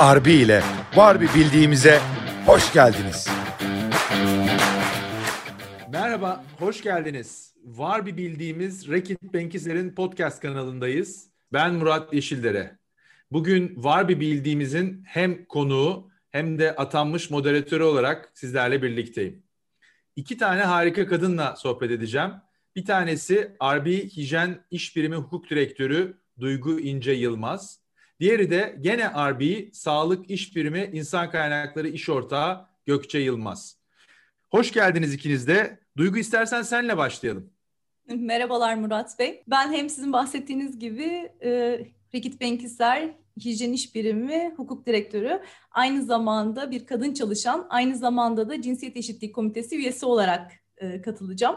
Arbi ile var bildiğimize hoş geldiniz. Merhaba, hoş geldiniz. Var bir bildiğimiz Rekit Benkizler'in podcast kanalındayız. Ben Murat Yeşildere. Bugün var bir bildiğimizin hem konuğu hem de atanmış moderatörü olarak sizlerle birlikteyim. İki tane harika kadınla sohbet edeceğim. Bir tanesi RB Hijyen İş Birimi Hukuk Direktörü Duygu İnce Yılmaz. Diğeri de gene RB Sağlık İş Birimi İnsan Kaynakları İş Ortağı Gökçe Yılmaz. Hoş geldiniz ikiniz de. Duygu istersen senle başlayalım. Merhabalar Murat Bey. Ben hem sizin bahsettiğiniz gibi e, Rekit Benkisler Hijyen İş Birimi Hukuk Direktörü, aynı zamanda bir kadın çalışan, aynı zamanda da Cinsiyet Eşitliği Komitesi üyesi olarak e, katılacağım.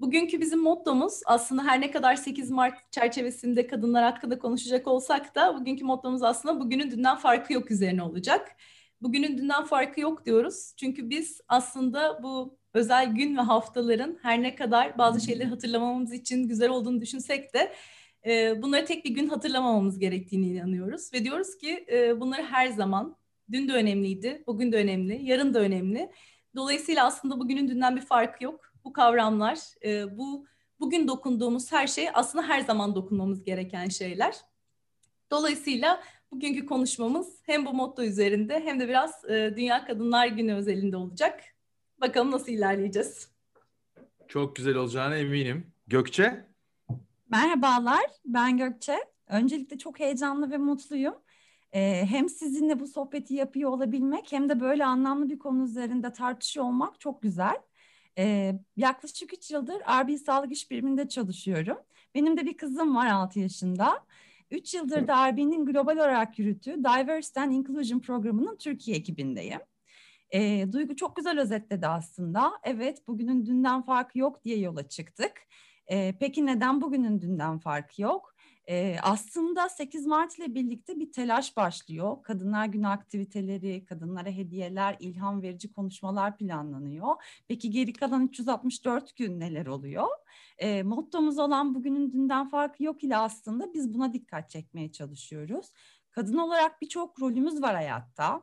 Bugünkü bizim mottomuz aslında her ne kadar 8 Mart çerçevesinde kadınlar hakkında konuşacak olsak da bugünkü mottomuz aslında bugünün dünden farkı yok üzerine olacak. Bugünün dünden farkı yok diyoruz. Çünkü biz aslında bu özel gün ve haftaların her ne kadar bazı şeyleri hatırlamamız için güzel olduğunu düşünsek de e, bunları tek bir gün hatırlamamamız gerektiğini inanıyoruz. Ve diyoruz ki e, bunları her zaman, dün de önemliydi, bugün de önemli, yarın da önemli. Dolayısıyla aslında bugünün dünden bir farkı yok. Bu kavramlar, e, bu bugün dokunduğumuz her şey aslında her zaman dokunmamız gereken şeyler. Dolayısıyla bugünkü konuşmamız hem bu motto üzerinde hem de biraz e, Dünya Kadınlar Günü özelinde olacak. Bakalım nasıl ilerleyeceğiz. Çok güzel olacağına eminim. Gökçe? Merhabalar, ben Gökçe. Öncelikle çok heyecanlı ve mutluyum. Ee, hem sizinle bu sohbeti yapıyor olabilmek hem de böyle anlamlı bir konu üzerinde tartışıyor olmak çok güzel. Ee, yaklaşık 3 yıldır RB Sağlık İş Biriminde çalışıyorum. Benim de bir kızım var 6 yaşında. 3 yıldır da RB'nin global olarak yürüttüğü Diversity and Inclusion programının Türkiye ekibindeyim. E, Duygu çok güzel özetledi aslında. Evet bugünün dünden farkı yok diye yola çıktık. E, peki neden bugünün dünden farkı yok? E, aslında 8 Mart ile birlikte bir telaş başlıyor. Kadınlar Günü aktiviteleri, kadınlara hediyeler, ilham verici konuşmalar planlanıyor. Peki geri kalan 364 gün neler oluyor? E, mottomuz olan bugünün dünden farkı yok ile aslında biz buna dikkat çekmeye çalışıyoruz. Kadın olarak birçok rolümüz var hayatta.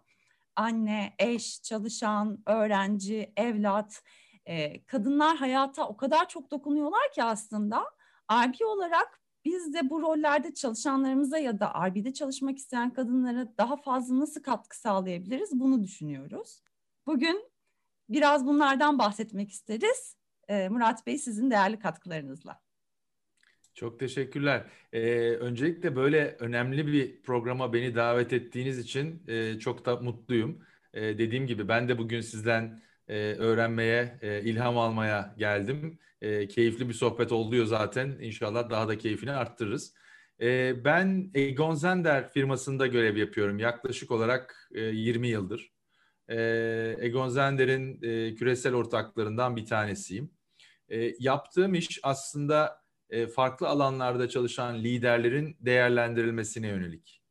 Anne, eş, çalışan, öğrenci, evlat. E, kadınlar hayata o kadar çok dokunuyorlar ki aslında. RB olarak biz de bu rollerde çalışanlarımıza ya da RB'de çalışmak isteyen kadınlara daha fazla nasıl katkı sağlayabiliriz bunu düşünüyoruz. Bugün biraz bunlardan bahsetmek isteriz. Ee, Murat Bey sizin değerli katkılarınızla. Çok teşekkürler. Ee, öncelikle böyle önemli bir programa beni davet ettiğiniz için e, çok da mutluyum. E, dediğim gibi ben de bugün sizden e, öğrenmeye, e, ilham almaya geldim. E, keyifli bir sohbet oluyor zaten. İnşallah daha da keyfini arttırırız. E, ben Egon Zender firmasında görev yapıyorum. Yaklaşık olarak e, 20 yıldır. E, Egon Zender'in e, küresel ortaklarından bir tanesiyim. E, yaptığım iş aslında e, farklı alanlarda çalışan liderlerin değerlendirilmesine yönelik.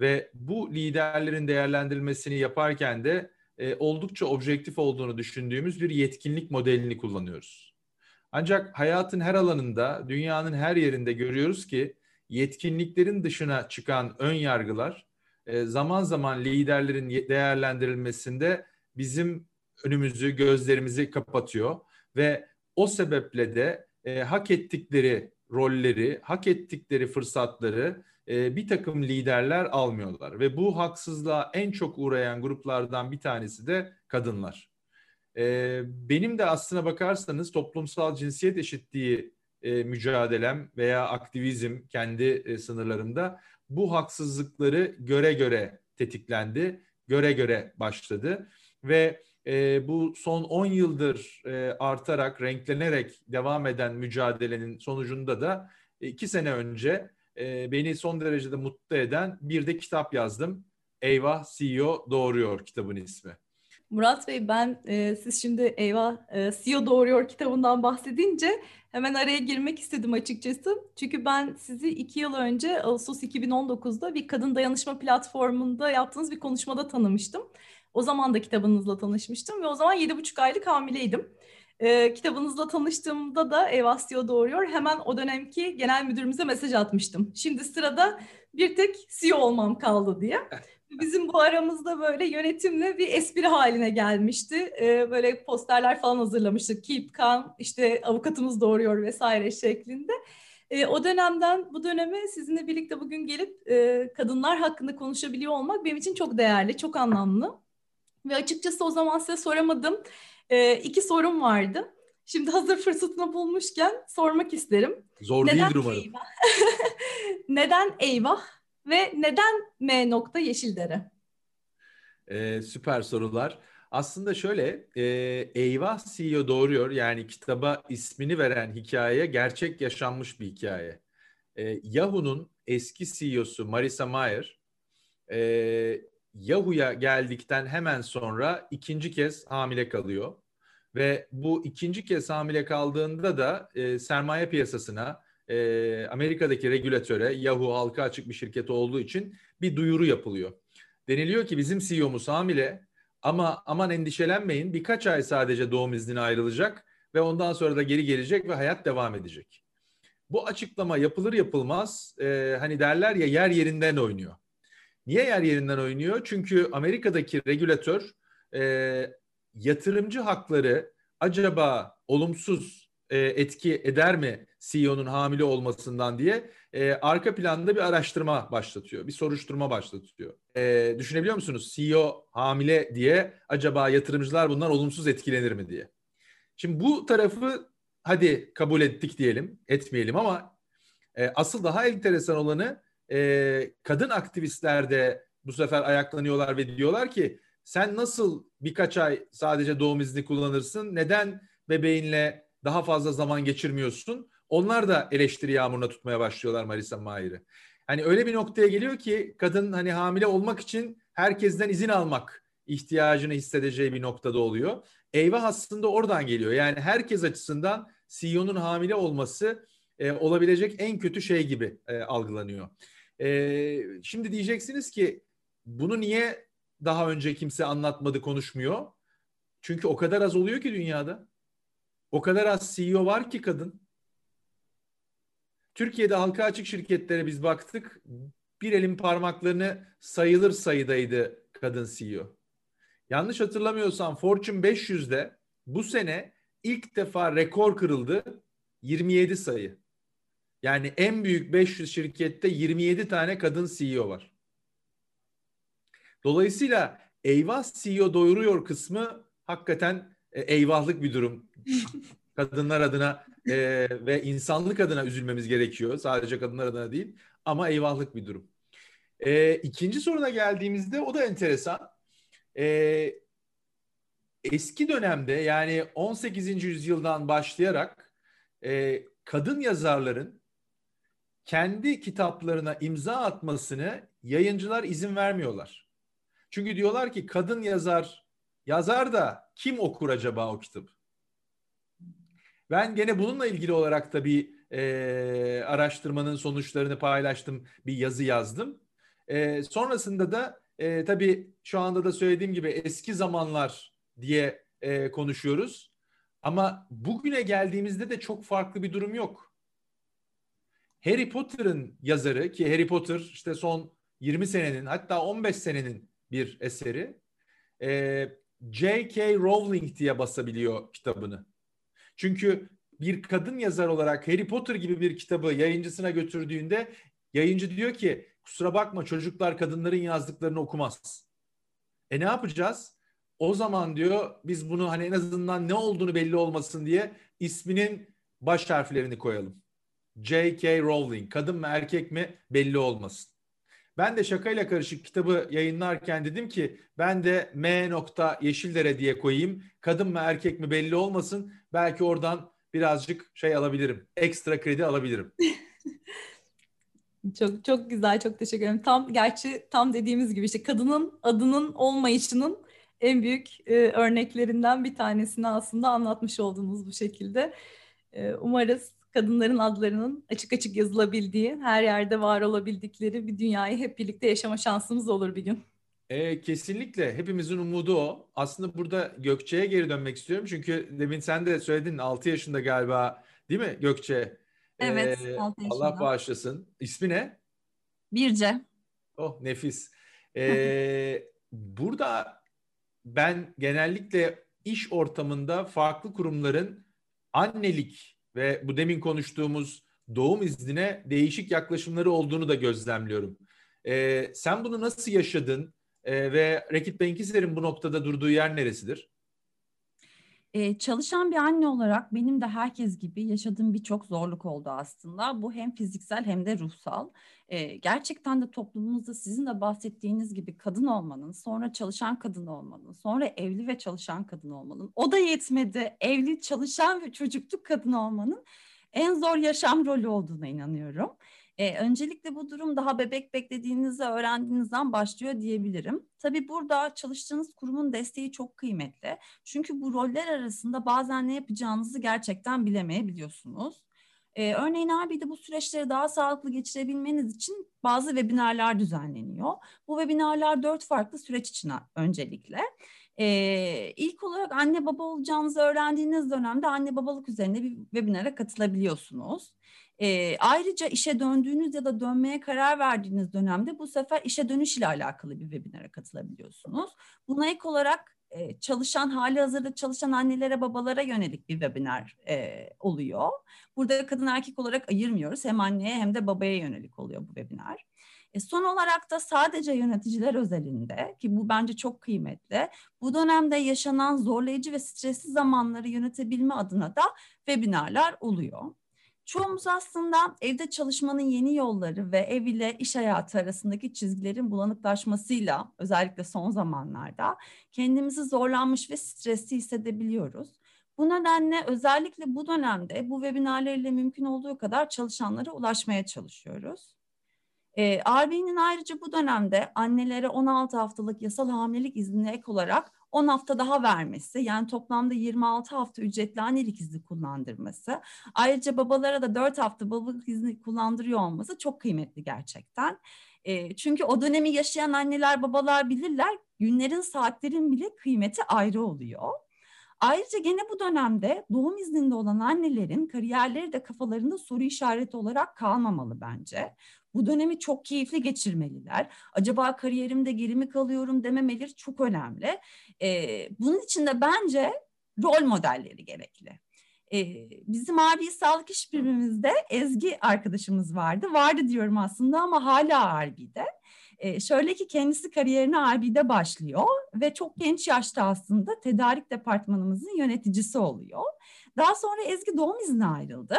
Ve bu liderlerin değerlendirilmesini yaparken de e, oldukça objektif olduğunu düşündüğümüz bir yetkinlik modelini kullanıyoruz. Ancak hayatın her alanında, dünyanın her yerinde görüyoruz ki yetkinliklerin dışına çıkan ön yargılar e, zaman zaman liderlerin değerlendirilmesinde bizim önümüzü, gözlerimizi kapatıyor ve o sebeple de e, hak ettikleri rolleri, hak ettikleri fırsatları e, bir takım liderler almıyorlar. Ve bu haksızlığa en çok uğrayan gruplardan bir tanesi de kadınlar. E, benim de aslına bakarsanız toplumsal cinsiyet eşitliği e, mücadelem veya aktivizm kendi e, sınırlarımda bu haksızlıkları göre göre tetiklendi, göre göre başladı. Ve e, bu son 10 yıldır e, artarak, renklenerek devam eden mücadelenin sonucunda da iki sene önce e, beni son derecede mutlu eden bir de kitap yazdım. Eyvah CEO Doğuruyor kitabın ismi. Murat Bey ben e, siz şimdi Eyvah e, CEO Doğuruyor kitabından bahsedince hemen araya girmek istedim açıkçası. Çünkü ben sizi iki yıl önce Ağustos 2019'da bir kadın dayanışma platformunda yaptığınız bir konuşmada tanımıştım. O zaman da kitabınızla tanışmıştım ve o zaman yedi buçuk aylık hamileydim. E, kitabınızla tanıştığımda da Evastio doğuruyor. Hemen o dönemki genel müdürümüze mesaj atmıştım. Şimdi sırada bir tek CEO olmam kaldı diye. Bizim bu aramızda böyle yönetimle bir espri haline gelmişti. Ee, böyle posterler falan hazırlamıştık. Keep calm, işte avukatımız doğuruyor vesaire şeklinde. Ee, o dönemden bu döneme sizinle birlikte bugün gelip e, kadınlar hakkında konuşabiliyor olmak benim için çok değerli, çok anlamlı. Ve açıkçası o zaman size soramadım. Ee, iki sorum vardı. Şimdi hazır fırsatını bulmuşken sormak isterim. Zor neden değildir umarım. Eyvah? neden eyvah ve neden M nokta Yeşildere? Ee, süper sorular. Aslında şöyle, e, Eyvah CEO doğuruyor. Yani kitaba ismini veren hikaye gerçek yaşanmış bir hikaye. E, Yahoo'nun eski CEO'su Marissa Mayer, e, Yahoo'ya geldikten hemen sonra ikinci kez hamile kalıyor. Ve bu ikinci kez hamile kaldığında da e, sermaye piyasasına, e, Amerika'daki regülatöre, Yahoo halka açık bir şirket olduğu için bir duyuru yapılıyor. Deniliyor ki bizim CEO'muz hamile ama aman endişelenmeyin birkaç ay sadece doğum iznine ayrılacak ve ondan sonra da geri gelecek ve hayat devam edecek. Bu açıklama yapılır yapılmaz e, hani derler ya yer yerinden oynuyor. Niye yer yerinden oynuyor? Çünkü Amerika'daki regülatör e, yatırımcı hakları acaba olumsuz e, etki eder mi CEO'nun hamile olmasından diye e, arka planda bir araştırma başlatıyor, bir soruşturma başlatıyor. E, düşünebiliyor musunuz? CEO hamile diye acaba yatırımcılar bundan olumsuz etkilenir mi diye. Şimdi bu tarafı hadi kabul ettik diyelim, etmeyelim ama e, asıl daha enteresan olanı e, kadın aktivistler de bu sefer ayaklanıyorlar ve diyorlar ki sen nasıl birkaç ay sadece doğum izni kullanırsın? Neden bebeğinle daha fazla zaman geçirmiyorsun? Onlar da eleştiri yağmuruna tutmaya başlıyorlar Marisa Mayer'i. Hani öyle bir noktaya geliyor ki kadın hani hamile olmak için herkesten izin almak ihtiyacını hissedeceği bir noktada oluyor. Eyvah aslında oradan geliyor. Yani herkes açısından CEO'nun hamile olması e, olabilecek en kötü şey gibi e, algılanıyor. E, şimdi diyeceksiniz ki bunu niye daha önce kimse anlatmadı, konuşmuyor? Çünkü o kadar az oluyor ki dünyada. O kadar az CEO var ki kadın. Türkiye'de halka açık şirketlere biz baktık. Bir elin parmaklarını sayılır sayıdaydı kadın CEO. Yanlış hatırlamıyorsam Fortune 500'de bu sene ilk defa rekor kırıldı. 27 sayı. Yani en büyük 500 şirkette 27 tane kadın CEO var. Dolayısıyla eyvah CEO doyuruyor kısmı hakikaten e, eyvahlık bir durum. Kadınlar adına e, ve insanlık adına üzülmemiz gerekiyor. Sadece kadınlar adına değil ama eyvahlık bir durum. E, ikinci soruna geldiğimizde o da enteresan. E, eski dönemde yani 18. yüzyıldan başlayarak e, kadın yazarların kendi kitaplarına imza atmasını yayıncılar izin vermiyorlar. Çünkü diyorlar ki kadın yazar yazar da kim okur acaba o kitabı? Ben gene bununla ilgili olarak da bir e, araştırmanın sonuçlarını paylaştım, bir yazı yazdım. E, sonrasında da e, tabii şu anda da söylediğim gibi eski zamanlar diye e, konuşuyoruz. Ama bugüne geldiğimizde de çok farklı bir durum yok. Harry Potter'ın yazarı ki Harry Potter işte son 20 senenin hatta 15 senenin bir eseri. E, J.K. Rowling diye basabiliyor kitabını. Çünkü bir kadın yazar olarak Harry Potter gibi bir kitabı yayıncısına götürdüğünde yayıncı diyor ki kusura bakma çocuklar kadınların yazdıklarını okumaz. E ne yapacağız? O zaman diyor biz bunu hani en azından ne olduğunu belli olmasın diye isminin baş harflerini koyalım. J.K. Rowling kadın mı erkek mi belli olmasın. Ben de şakayla karışık kitabı yayınlarken dedim ki ben de M Yeşildere diye koyayım. Kadın mı erkek mi belli olmasın. Belki oradan birazcık şey alabilirim. Ekstra kredi alabilirim. çok çok güzel, çok teşekkür ederim. Tam gerçi tam dediğimiz gibi işte kadının adının olmayışının en büyük e, örneklerinden bir tanesini aslında anlatmış oldunuz bu şekilde. E, umarız kadınların adlarının açık açık yazılabildiği, her yerde var olabildikleri bir dünyayı hep birlikte yaşama şansımız olur bir gün. E, kesinlikle hepimizin umudu o. Aslında burada Gökçe'ye geri dönmek istiyorum. Çünkü demin sen de söyledin 6 yaşında galiba değil mi Gökçe? Evet ee, 6 yaşında. Allah bağışlasın. İsmi ne? Birce. Oh nefis. Ee, burada ben genellikle iş ortamında farklı kurumların annelik ve bu demin konuştuğumuz doğum iznine değişik yaklaşımları olduğunu da gözlemliyorum. Ee, sen bunu nasıl yaşadın ee, ve Rekit Benkizler'in bu noktada durduğu yer neresidir? Ee, çalışan bir anne olarak benim de herkes gibi yaşadığım birçok zorluk oldu aslında. Bu hem fiziksel hem de ruhsal. Ee, gerçekten de toplumumuzda sizin de bahsettiğiniz gibi kadın olmanın, sonra çalışan kadın olmanın, sonra evli ve çalışan kadın olmanın, o da yetmedi evli, çalışan ve çocuklu kadın olmanın en zor yaşam rolü olduğuna inanıyorum. E, öncelikle bu durum daha bebek beklediğinizde öğrendiğinizden başlıyor diyebilirim. Tabii burada çalıştığınız kurumun desteği çok kıymetli. Çünkü bu roller arasında bazen ne yapacağınızı gerçekten bilemeyebiliyorsunuz. Ee, örneğin ABİ'de bu süreçleri daha sağlıklı geçirebilmeniz için bazı webinarlar düzenleniyor. Bu webinarlar dört farklı süreç için öncelikle. Ee, ilk olarak anne baba olacağınızı öğrendiğiniz dönemde anne babalık üzerine bir webinara katılabiliyorsunuz. E, ayrıca işe döndüğünüz ya da dönmeye karar verdiğiniz dönemde bu sefer işe dönüş ile alakalı bir webinara katılabiliyorsunuz. Buna ek olarak e, çalışan, hali hazırda çalışan annelere, babalara yönelik bir webinar e, oluyor. Burada kadın erkek olarak ayırmıyoruz. Hem anneye hem de babaya yönelik oluyor bu webinar. E son olarak da sadece yöneticiler özelinde ki bu bence çok kıymetli. Bu dönemde yaşanan zorlayıcı ve stresli zamanları yönetebilme adına da webinarlar oluyor. Çoğumuz aslında evde çalışmanın yeni yolları ve ev ile iş hayatı arasındaki çizgilerin bulanıklaşmasıyla özellikle son zamanlarda kendimizi zorlanmış ve stresli hissedebiliyoruz. Bu nedenle özellikle bu dönemde bu webinarlarla mümkün olduğu kadar çalışanlara ulaşmaya çalışıyoruz. E, ee, RB'nin ayrıca bu dönemde annelere 16 haftalık yasal hamilelik izni ek olarak 10 hafta daha vermesi yani toplamda 26 hafta ücretli annelik izni kullandırması. Ayrıca babalara da 4 hafta babalık izni kullandırıyor olması çok kıymetli gerçekten. E, çünkü o dönemi yaşayan anneler babalar bilirler günlerin saatlerin bile kıymeti ayrı oluyor. Ayrıca gene bu dönemde doğum izninde olan annelerin kariyerleri de kafalarında soru işareti olarak kalmamalı bence. Bu dönemi çok keyifli geçirmeliler. Acaba kariyerimde geri mi kalıyorum dememeleri çok önemli. Ee, bunun için de bence rol modelleri gerekli. Ee, bizim abi sağlık iş birimimizde Ezgi arkadaşımız vardı. Vardı diyorum aslında ama hala RB'de. Ee, şöyle ki kendisi kariyerine RB'de başlıyor ve çok genç yaşta aslında tedarik departmanımızın yöneticisi oluyor. Daha sonra Ezgi doğum izni ayrıldı.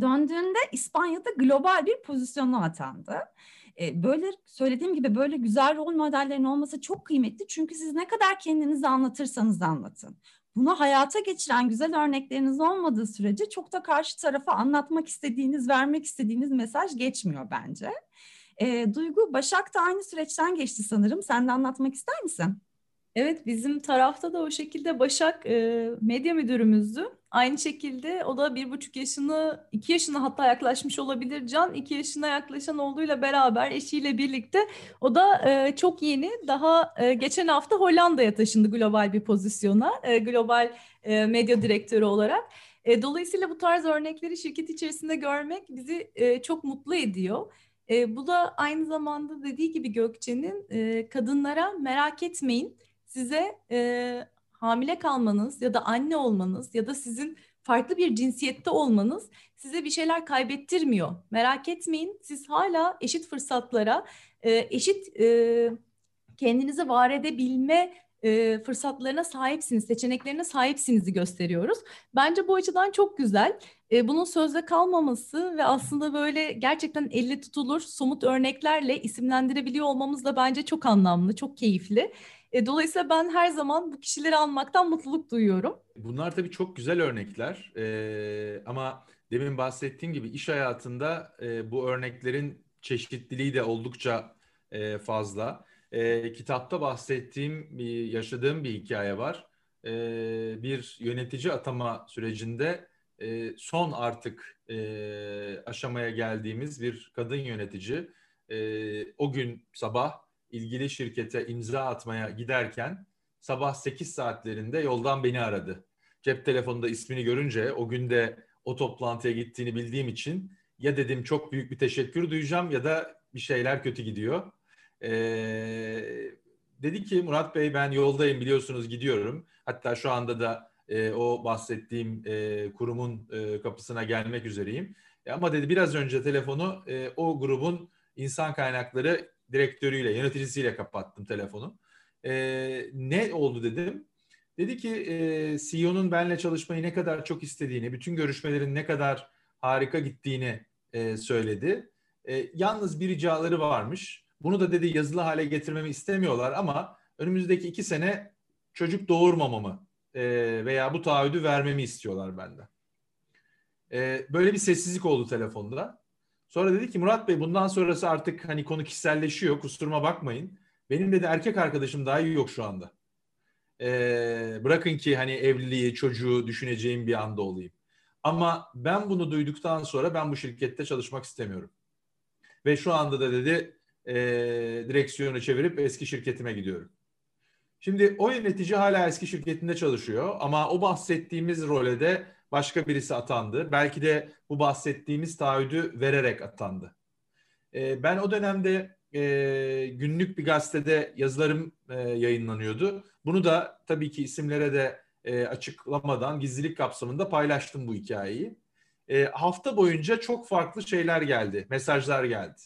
Döndüğünde İspanya'da global bir pozisyona atandı. E, böyle söylediğim gibi böyle güzel rol modellerin olması çok kıymetli. Çünkü siz ne kadar kendinizi anlatırsanız anlatın. Bunu hayata geçiren güzel örnekleriniz olmadığı sürece çok da karşı tarafa anlatmak istediğiniz, vermek istediğiniz mesaj geçmiyor bence. E, Duygu, Başak da aynı süreçten geçti sanırım. Sen de anlatmak ister misin? Evet, bizim tarafta da o şekilde Başak e, medya müdürümüzdü. Aynı şekilde o da bir buçuk yaşını, iki yaşına hatta yaklaşmış olabilir. Can iki yaşına yaklaşan olduğuyla beraber eşiyle birlikte o da e, çok yeni. Daha e, geçen hafta Hollanda'ya taşındı global bir pozisyona, e, global e, medya direktörü olarak. E, dolayısıyla bu tarz örnekleri şirket içerisinde görmek bizi e, çok mutlu ediyor. E, bu da aynı zamanda dediği gibi Gökçe'nin e, kadınlara merak etmeyin size e, hamile kalmanız ya da anne olmanız ya da sizin farklı bir cinsiyette olmanız size bir şeyler kaybettirmiyor. Merak etmeyin siz hala eşit fırsatlara, e, eşit e, kendinizi var edebilme e, fırsatlarına sahipsiniz, seçeneklerine sahipsinizi gösteriyoruz. Bence bu açıdan çok güzel. E, bunun sözde kalmaması ve aslında böyle gerçekten elle tutulur somut örneklerle isimlendirebiliyor olmamız da bence çok anlamlı, çok keyifli. E, dolayısıyla ben her zaman bu kişileri almaktan mutluluk duyuyorum. Bunlar tabii çok güzel örnekler e, ama demin bahsettiğim gibi iş hayatında e, bu örneklerin çeşitliliği de oldukça e, fazla. E, kitapta bahsettiğim, bir, yaşadığım bir hikaye var. E, bir yönetici atama sürecinde e, son artık e, aşamaya geldiğimiz bir kadın yönetici e, o gün sabah ilgili şirkete imza atmaya giderken sabah 8 saatlerinde yoldan beni aradı. Cep telefonunda ismini görünce o günde o toplantıya gittiğini bildiğim için ya dedim çok büyük bir teşekkür duyacağım ya da bir şeyler kötü gidiyor. E, dedi ki Murat Bey ben yoldayım biliyorsunuz gidiyorum. Hatta şu anda da e, o bahsettiğim e, kurumun e, kapısına gelmek üzereyim. E, ama dedi biraz önce telefonu e, o grubun insan kaynakları direktörüyle, yöneticisiyle kapattım telefonu. E, ne oldu dedim. Dedi ki e, CEO'nun benle çalışmayı ne kadar çok istediğini, bütün görüşmelerin ne kadar harika gittiğini e, söyledi. E, yalnız bir ricaları varmış. Bunu da dedi yazılı hale getirmemi istemiyorlar ama önümüzdeki iki sene çocuk doğurmamamı e, veya bu taahhüdü vermemi istiyorlar benden. E, böyle bir sessizlik oldu telefonda. Sonra dedi ki Murat Bey bundan sonrası artık hani konu kişiselleşiyor kusuruma bakmayın. Benim dedi erkek arkadaşım daha iyi yok şu anda. E, bırakın ki hani evliliği, çocuğu düşüneceğim bir anda olayım. Ama ben bunu duyduktan sonra ben bu şirkette çalışmak istemiyorum. Ve şu anda da dedi e, direksiyonu çevirip eski şirketime gidiyorum. Şimdi o yönetici hala eski şirketinde çalışıyor ama o bahsettiğimiz role de başka birisi atandı. Belki de bu bahsettiğimiz taahhüdü vererek atandı. E, ben o dönemde e, günlük bir gazetede yazılarım e, yayınlanıyordu. Bunu da tabii ki isimlere de e, açıklamadan gizlilik kapsamında paylaştım bu hikayeyi. E, hafta boyunca çok farklı şeyler geldi, mesajlar geldi.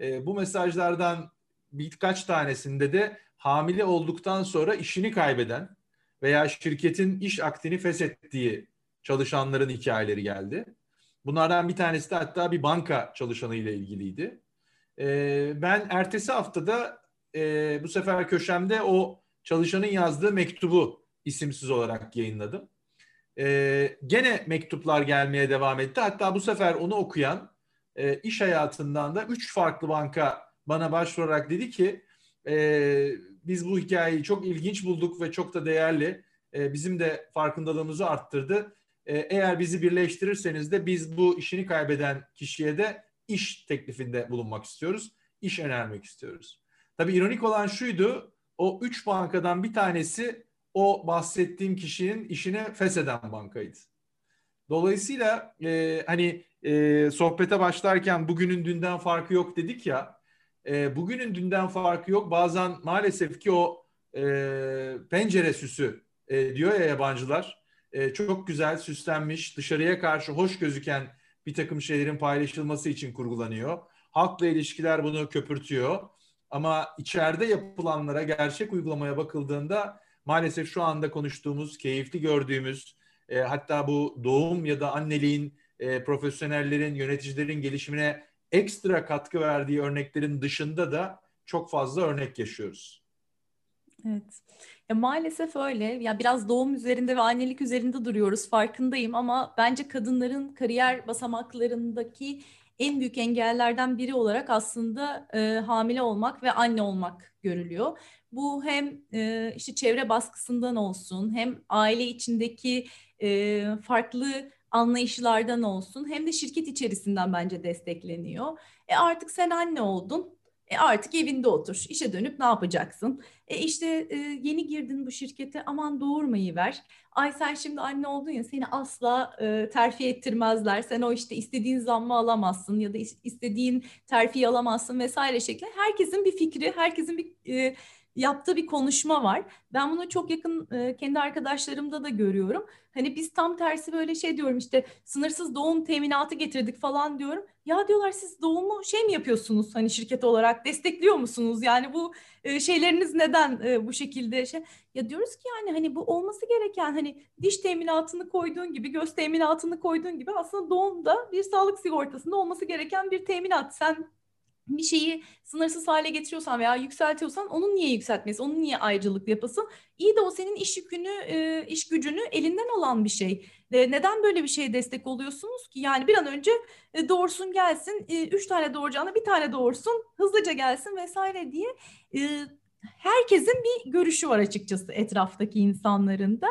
E, bu mesajlardan birkaç tanesinde de hamile olduktan sonra işini kaybeden veya şirketin iş aktini feshettiği çalışanların hikayeleri geldi. Bunlardan bir tanesi de hatta bir banka çalışanı ile ilgiliydi. E, ben ertesi haftada e, bu sefer köşemde o çalışanın yazdığı mektubu isimsiz olarak yayınladım. E, gene mektuplar gelmeye devam etti. Hatta bu sefer onu okuyan e, iş hayatından da üç farklı banka bana başvurarak dedi ki e, biz bu hikayeyi çok ilginç bulduk ve çok da değerli. E, bizim de farkındalığımızı arttırdı. E, eğer bizi birleştirirseniz de biz bu işini kaybeden kişiye de iş teklifinde bulunmak istiyoruz. İş önermek istiyoruz. Tabii ironik olan şuydu. O üç bankadan bir tanesi o bahsettiğim kişinin işine fesheden bankaydı. Dolayısıyla e, hani e, sohbete başlarken bugünün dünden farkı yok dedik ya. E, bugünün dünden farkı yok. Bazen maalesef ki o e, pencere süsü e, diyor ya yabancılar. E, çok güzel süslenmiş, dışarıya karşı hoş gözüken bir takım şeylerin paylaşılması için kurgulanıyor. Halkla ilişkiler bunu köpürtüyor. Ama içeride yapılanlara, gerçek uygulamaya bakıldığında maalesef şu anda konuştuğumuz, keyifli gördüğümüz, e, hatta bu doğum ya da anneliğin, e, profesyonellerin, yöneticilerin gelişimine ekstra katkı verdiği örneklerin dışında da çok fazla örnek yaşıyoruz. Evet. Ya maalesef öyle. Ya biraz doğum üzerinde ve annelik üzerinde duruyoruz farkındayım ama bence kadınların kariyer basamaklarındaki en büyük engellerden biri olarak aslında e, hamile olmak ve anne olmak görülüyor. Bu hem e, işte çevre baskısından olsun, hem aile içindeki e, farklı anlayışlardan olsun, hem de şirket içerisinden bence destekleniyor. E artık sen anne oldun, e artık evinde otur. İşe dönüp ne yapacaksın? E işte e, yeni girdin bu şirkete aman doğurmayı ver. Ay sen şimdi anne oldun ya seni asla e, terfi ettirmezler. Sen o işte istediğin zammı alamazsın ya da istediğin terfi alamazsın vesaire şeklinde. Herkesin bir fikri, herkesin bir e, yaptığı bir konuşma var. Ben bunu çok yakın e, kendi arkadaşlarımda da görüyorum. Hani biz tam tersi böyle şey diyorum işte sınırsız doğum teminatı getirdik falan diyorum. Ya diyorlar siz doğumu şey mi yapıyorsunuz hani şirket olarak destekliyor musunuz? Yani bu e, şeyleriniz neden e, bu şekilde şey? Ya diyoruz ki yani hani bu olması gereken hani diş teminatını koyduğun gibi göz teminatını koyduğun gibi aslında doğumda bir sağlık sigortasında olması gereken bir teminat. Sen bir şeyi sınırsız hale getiriyorsan veya yükseltiyorsan onun niye yükseltmesi, onun niye ayrıcalık yapasın? İyi de o senin iş yükünü, e, iş gücünü elinden alan bir şey. E, neden böyle bir şeye destek oluyorsunuz ki? Yani bir an önce e, doğursun gelsin, üç tane doğuracağına bir tane doğursun, hızlıca gelsin vesaire diye herkesin bir görüşü var açıkçası etraftaki insanların da.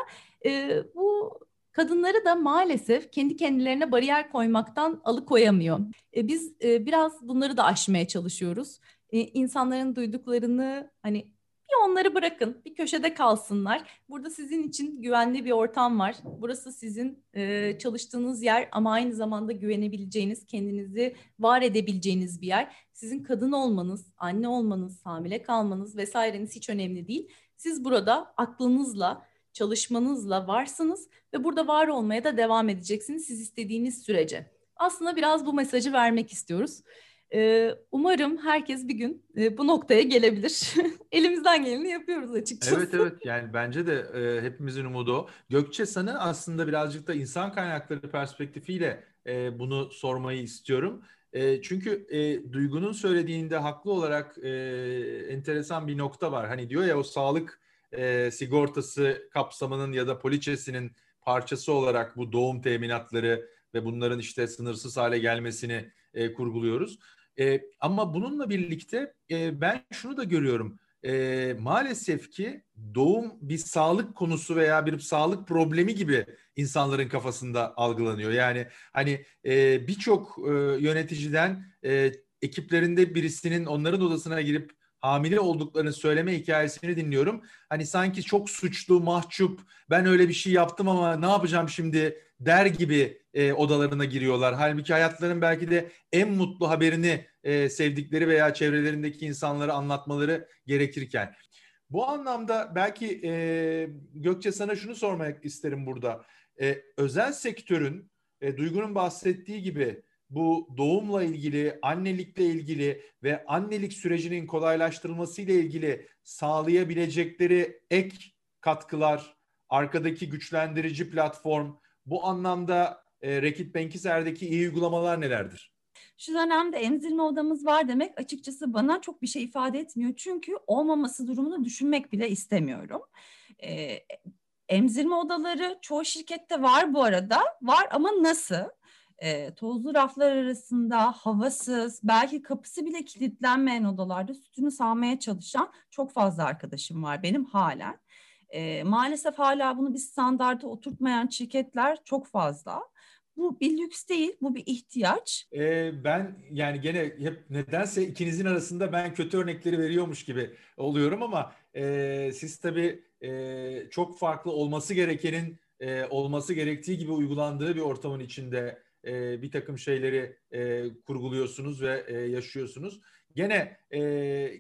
Bu kadınları da maalesef kendi kendilerine bariyer koymaktan alıkoyamıyor. E, biz e, biraz bunları da aşmaya çalışıyoruz. E, insanların duyduklarını hani bir onları bırakın. Bir köşede kalsınlar. Burada sizin için güvenli bir ortam var. Burası sizin e, çalıştığınız yer ama aynı zamanda güvenebileceğiniz, kendinizi var edebileceğiniz bir yer. Sizin kadın olmanız, anne olmanız, hamile kalmanız vesaireniz hiç önemli değil. Siz burada aklınızla, çalışmanızla varsınız ve burada var olmaya da devam edeceksiniz siz istediğiniz sürece. Aslında biraz bu mesajı vermek istiyoruz. Ee, umarım herkes bir gün e, bu noktaya gelebilir. Elimizden geleni yapıyoruz açıkçası. Evet evet yani bence de e, hepimizin umudu o. Gökçe sana aslında birazcık da insan kaynakları perspektifiyle e, bunu sormayı istiyorum. Çünkü Duygu'nun söylediğinde haklı olarak enteresan bir nokta var. Hani diyor ya o sağlık e, sigortası kapsamının ya da poliçesinin parçası olarak bu doğum teminatları ve bunların işte sınırsız hale gelmesini e, kurguluyoruz. E, ama bununla birlikte e, ben şunu da görüyorum. E, maalesef ki doğum bir sağlık konusu veya bir sağlık problemi gibi insanların kafasında algılanıyor. Yani hani e, birçok e, yöneticiden e, ekiplerinde birisinin onların odasına girip hamile olduklarını söyleme hikayesini dinliyorum. Hani sanki çok suçlu, mahcup, ben öyle bir şey yaptım ama ne yapacağım şimdi der gibi e, odalarına giriyorlar. Halbuki hayatlarının belki de en mutlu haberini e, sevdikleri veya çevrelerindeki insanlara anlatmaları gerekirken. Bu anlamda belki e, Gökçe sana şunu sormak isterim burada. E, özel sektörün e, Duygu'nun bahsettiği gibi bu doğumla ilgili, annelikle ilgili ve annelik sürecinin kolaylaştırılması ile ilgili sağlayabilecekleri ek katkılar, arkadaki güçlendirici platform, bu anlamda e, Rekit Benkiser'deki iyi uygulamalar nelerdir? Şu dönemde emzirme odamız var demek açıkçası bana çok bir şey ifade etmiyor. Çünkü olmaması durumunu düşünmek bile istemiyorum. Ee, emzirme odaları çoğu şirkette var bu arada. Var ama nasıl? E, tozlu raflar arasında havasız, belki kapısı bile kilitlenmeyen odalarda sütünü sağmaya çalışan çok fazla arkadaşım var benim halen. E, maalesef hala bunu bir standarda oturtmayan şirketler çok fazla. Bu bir lüks değil, bu bir ihtiyaç. Ee, ben yani gene hep nedense ikinizin arasında ben kötü örnekleri veriyormuş gibi oluyorum ama e, siz tabii e, çok farklı olması gerekenin e, olması gerektiği gibi uygulandığı bir ortamın içinde e, bir takım şeyleri e, kurguluyorsunuz ve e, yaşıyorsunuz. Gene e,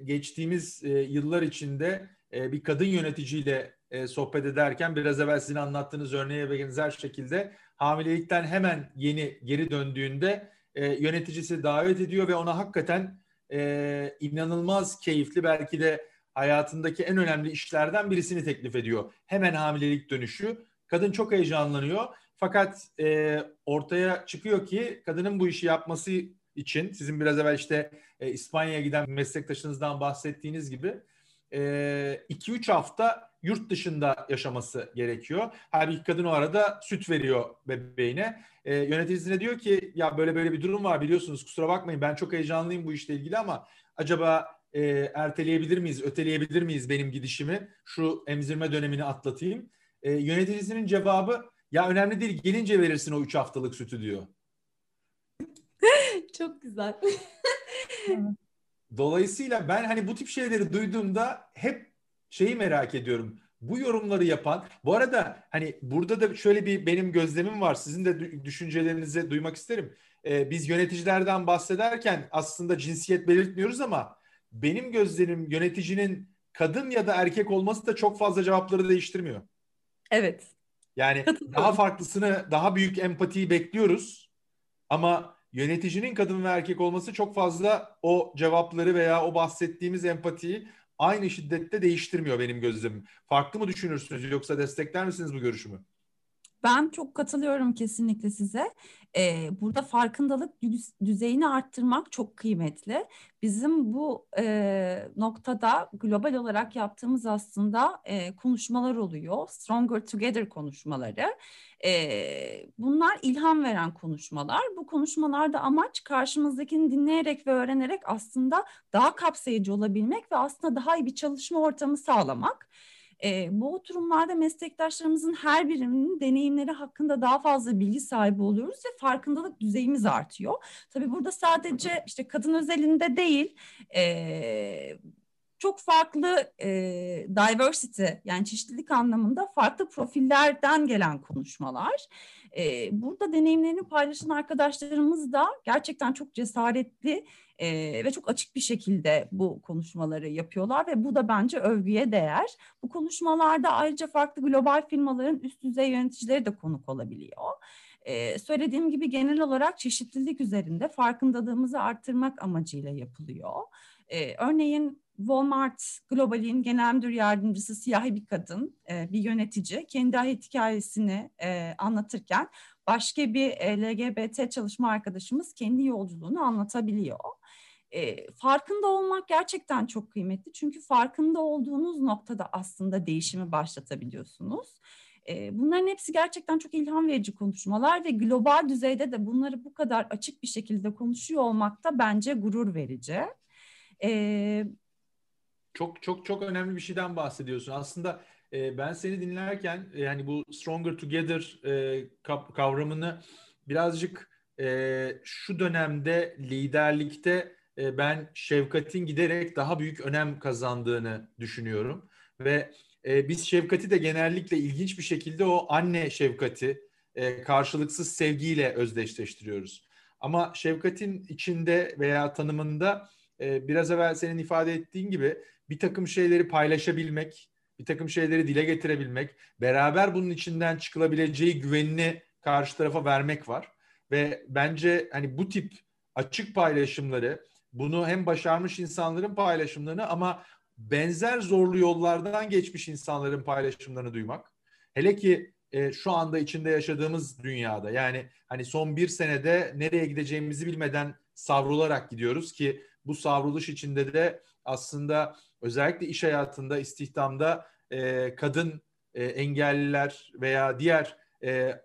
geçtiğimiz e, yıllar içinde e, bir kadın yöneticiyle e, sohbet ederken biraz evvel sizin anlattığınız örneğe benzer şekilde hamilelikten hemen yeni geri döndüğünde e, yöneticisi davet ediyor ve ona hakikaten e, inanılmaz keyifli belki de hayatındaki en önemli işlerden birisini teklif ediyor. Hemen hamilelik dönüşü. Kadın çok heyecanlanıyor fakat e, ortaya çıkıyor ki kadının bu işi yapması için sizin biraz evvel işte e, İspanya'ya giden meslektaşınızdan bahsettiğiniz gibi 2-3 e, hafta yurt dışında yaşaması gerekiyor. Halbuki kadın o arada süt veriyor bebeğine. E, yöneticisine diyor ki ya böyle böyle bir durum var biliyorsunuz kusura bakmayın ben çok heyecanlıyım bu işle ilgili ama acaba e, erteleyebilir miyiz, öteleyebilir miyiz benim gidişimi? Şu emzirme dönemini atlatayım. E, yöneticisinin cevabı ya önemli değil gelince verirsin o üç haftalık sütü diyor. Çok güzel. Dolayısıyla ben hani bu tip şeyleri duyduğumda hep şeyi merak ediyorum. Bu yorumları yapan, bu arada hani burada da şöyle bir benim gözlemim var. Sizin de düşüncelerinizi duymak isterim. Ee, biz yöneticilerden bahsederken aslında cinsiyet belirtmiyoruz ama benim gözlerim yöneticinin kadın ya da erkek olması da çok fazla cevapları değiştirmiyor. Evet. Yani daha farklısını, daha büyük empatiyi bekliyoruz. Ama yöneticinin kadın ve erkek olması çok fazla o cevapları veya o bahsettiğimiz empatiyi aynı şiddette değiştirmiyor benim gözlemim. Farklı mı düşünürsünüz yoksa destekler misiniz bu görüşümü? Ben çok katılıyorum kesinlikle size. Ee, burada farkındalık düzeyini arttırmak çok kıymetli. Bizim bu e, noktada global olarak yaptığımız aslında e, konuşmalar oluyor. Stronger Together konuşmaları. E, bunlar ilham veren konuşmalar. Bu konuşmalarda amaç karşımızdakini dinleyerek ve öğrenerek aslında daha kapsayıcı olabilmek ve aslında daha iyi bir çalışma ortamı sağlamak. E, bu oturumlarda meslektaşlarımızın her birinin deneyimleri hakkında daha fazla bilgi sahibi oluyoruz ve farkındalık düzeyimiz artıyor. Tabii burada sadece işte kadın özelinde değil, e, çok farklı e, diversity yani çeşitlilik anlamında farklı profillerden gelen konuşmalar. E, burada deneyimlerini paylaşan arkadaşlarımız da gerçekten çok cesaretli e, ve çok açık bir şekilde bu konuşmaları yapıyorlar ve bu da bence övgüye değer. Bu konuşmalarda ayrıca farklı global firmaların üst düzey yöneticileri de konuk olabiliyor. Ee, söylediğim gibi genel olarak çeşitlilik üzerinde farkındalığımızı arttırmak amacıyla yapılıyor. Ee, örneğin Walmart Global'in genel müdür yardımcısı siyahi bir kadın, e, bir yönetici kendi hayat hikayesini e, anlatırken başka bir LGBT çalışma arkadaşımız kendi yolculuğunu anlatabiliyor. E, farkında olmak gerçekten çok kıymetli çünkü farkında olduğunuz noktada aslında değişimi başlatabiliyorsunuz. E, bunların hepsi gerçekten çok ilham verici konuşmalar ve global düzeyde de bunları bu kadar açık bir şekilde konuşuyor olmak da bence gurur verici. E, çok çok çok önemli bir şeyden bahsediyorsun. Aslında e, ben seni dinlerken yani bu Stronger Together e, kavramını birazcık e, şu dönemde liderlikte e, ben şefkatin giderek daha büyük önem kazandığını düşünüyorum ve e, biz şefkati de genellikle ilginç bir şekilde o anne şefkati e, karşılıksız sevgiyle özdeşleştiriyoruz. Ama şefkatin içinde veya tanımında e, biraz evvel senin ifade ettiğin gibi bir takım şeyleri paylaşabilmek, bir takım şeyleri dile getirebilmek, beraber bunun içinden çıkılabileceği güvenini karşı tarafa vermek var. Ve bence hani bu tip açık paylaşımları, bunu hem başarmış insanların paylaşımlarını ama benzer zorlu yollardan geçmiş insanların paylaşımlarını duymak. Hele ki e, şu anda içinde yaşadığımız dünyada yani hani son bir senede nereye gideceğimizi bilmeden savrularak gidiyoruz ki bu savruluş içinde de aslında özellikle iş hayatında, istihdamda e, kadın e, engelliler veya diğer e,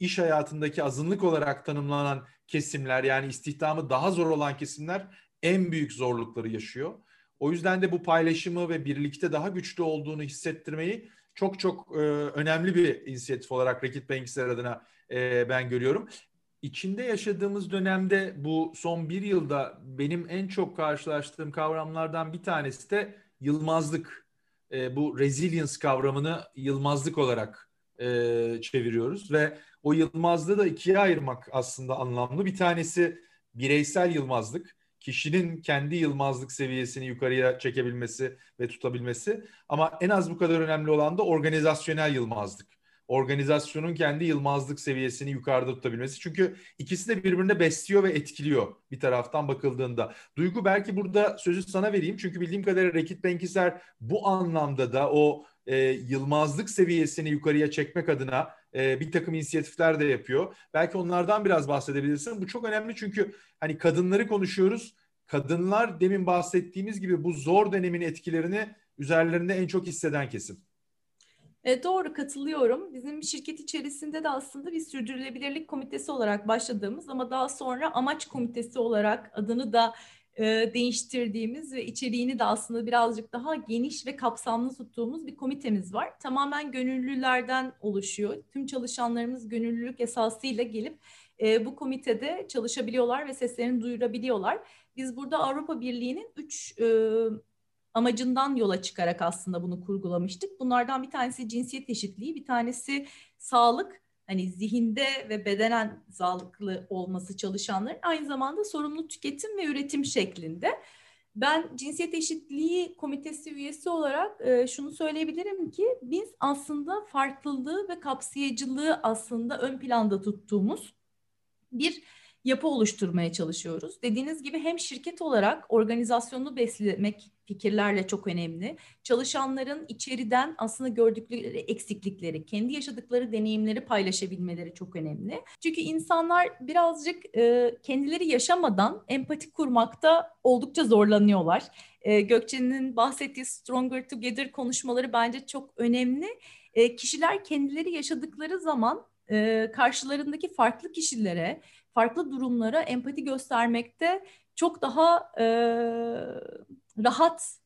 iş hayatındaki azınlık olarak tanımlanan kesimler yani istihdamı daha zor olan kesimler en büyük zorlukları yaşıyor. O yüzden de bu paylaşımı ve birlikte daha güçlü olduğunu hissettirmeyi çok çok e, önemli bir inisiyatif olarak Rakit Banks'ler adına e, ben görüyorum. İçinde yaşadığımız dönemde bu son bir yılda benim en çok karşılaştığım kavramlardan bir tanesi de yılmazlık. E, bu resilience kavramını yılmazlık olarak e, çeviriyoruz ve o yılmazlığı da ikiye ayırmak aslında anlamlı. Bir tanesi bireysel yılmazlık kişinin kendi yılmazlık seviyesini yukarıya çekebilmesi ve tutabilmesi. Ama en az bu kadar önemli olan da organizasyonel yılmazlık. Organizasyonun kendi yılmazlık seviyesini yukarıda tutabilmesi. Çünkü ikisi de birbirine besliyor ve etkiliyor bir taraftan bakıldığında. Duygu belki burada sözü sana vereyim. Çünkü bildiğim kadarıyla Rekit Benkiser bu anlamda da o e, yılmazlık seviyesini yukarıya çekmek adına e, bir takım inisiyatifler de yapıyor. Belki onlardan biraz bahsedebilirsin. Bu çok önemli çünkü hani kadınları konuşuyoruz. Kadınlar demin bahsettiğimiz gibi bu zor dönemin etkilerini üzerlerinde en çok hisseden kesim. E, doğru katılıyorum. Bizim şirket içerisinde de aslında bir sürdürülebilirlik komitesi olarak başladığımız ama daha sonra amaç komitesi olarak adını da e, değiştirdiğimiz ve içeriğini de aslında birazcık daha geniş ve kapsamlı tuttuğumuz bir komitemiz var. Tamamen gönüllülerden oluşuyor. Tüm çalışanlarımız gönüllülük esasıyla gelip e, bu komitede çalışabiliyorlar ve seslerini duyurabiliyorlar. Biz burada Avrupa Birliği'nin üç e, amacından yola çıkarak aslında bunu kurgulamıştık. Bunlardan bir tanesi cinsiyet eşitliği, bir tanesi sağlık, hani zihinde ve bedenen sağlıklı olması çalışanların aynı zamanda sorumlu tüketim ve üretim şeklinde. Ben cinsiyet eşitliği komitesi üyesi olarak e, şunu söyleyebilirim ki biz aslında farklılığı ve kapsayıcılığı aslında ön planda tuttuğumuz bir yapı oluşturmaya çalışıyoruz. Dediğiniz gibi hem şirket olarak organizasyonunu beslemek fikirlerle çok önemli. Çalışanların içeriden aslında gördükleri eksiklikleri, kendi yaşadıkları deneyimleri paylaşabilmeleri çok önemli. Çünkü insanlar birazcık e, kendileri yaşamadan empati kurmakta oldukça zorlanıyorlar. E, Gökçe'nin bahsettiği Stronger Together konuşmaları bence çok önemli. E, kişiler kendileri yaşadıkları zaman e, karşılarındaki farklı kişilere, farklı durumlara empati göstermekte çok daha e, rahat